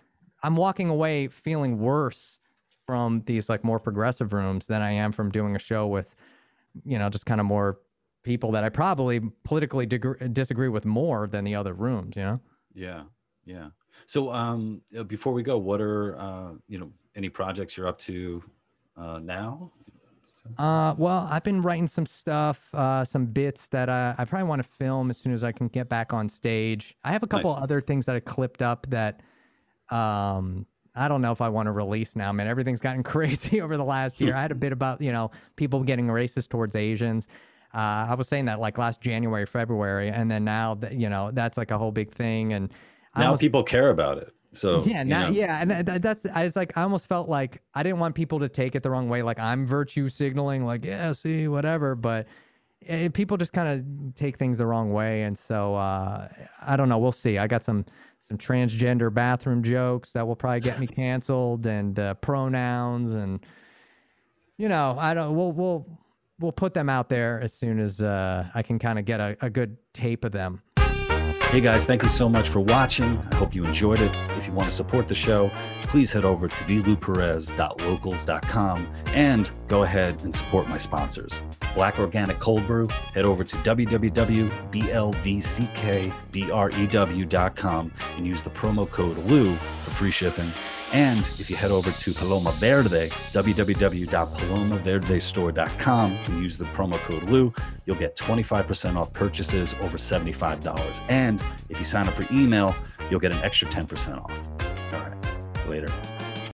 i'm walking away feeling worse from these like more progressive rooms than i am from doing a show with you know just kind of more people that i probably politically disagree with more than the other rooms you know? Yeah yeah. So um before we go what are uh you know any projects you're up to uh now uh, well, I've been writing some stuff, uh, some bits that I, I probably want to film as soon as I can get back on stage. I have a couple nice. other things that I clipped up that, um, I don't know if I want to release now, man. Everything's gotten <laughs> crazy over the last year. I had a bit about, you know, people getting racist towards Asians. Uh, I was saying that like last January, February, and then now that you know that's like a whole big thing, and now almost, people care about it. So yeah, now, yeah, and that, that's I was like I almost felt like I didn't want people to take it the wrong way, like I'm virtue signaling, like yeah, see, whatever, but. It, people just kind of take things the wrong way, and so uh, I don't know. We'll see. I got some some transgender bathroom jokes that will probably get me canceled, and uh, pronouns, and you know, I don't. We'll we'll we'll put them out there as soon as uh, I can kind of get a, a good tape of them. Hey guys, thank you so much for watching. I hope you enjoyed it. If you want to support the show, please head over to thelouperez.locals.com and go ahead and support my sponsors. Blvck Organic Cold Brew, head over to www.blvckbrew.com and use the promo code LOU for free shipping. And if you head over to Paloma Verde, www.palomaverdestore.com and use the promo code LOU, you'll get 25% off purchases over $75. And if you sign up for email, you'll get an extra 10% off. All right, later.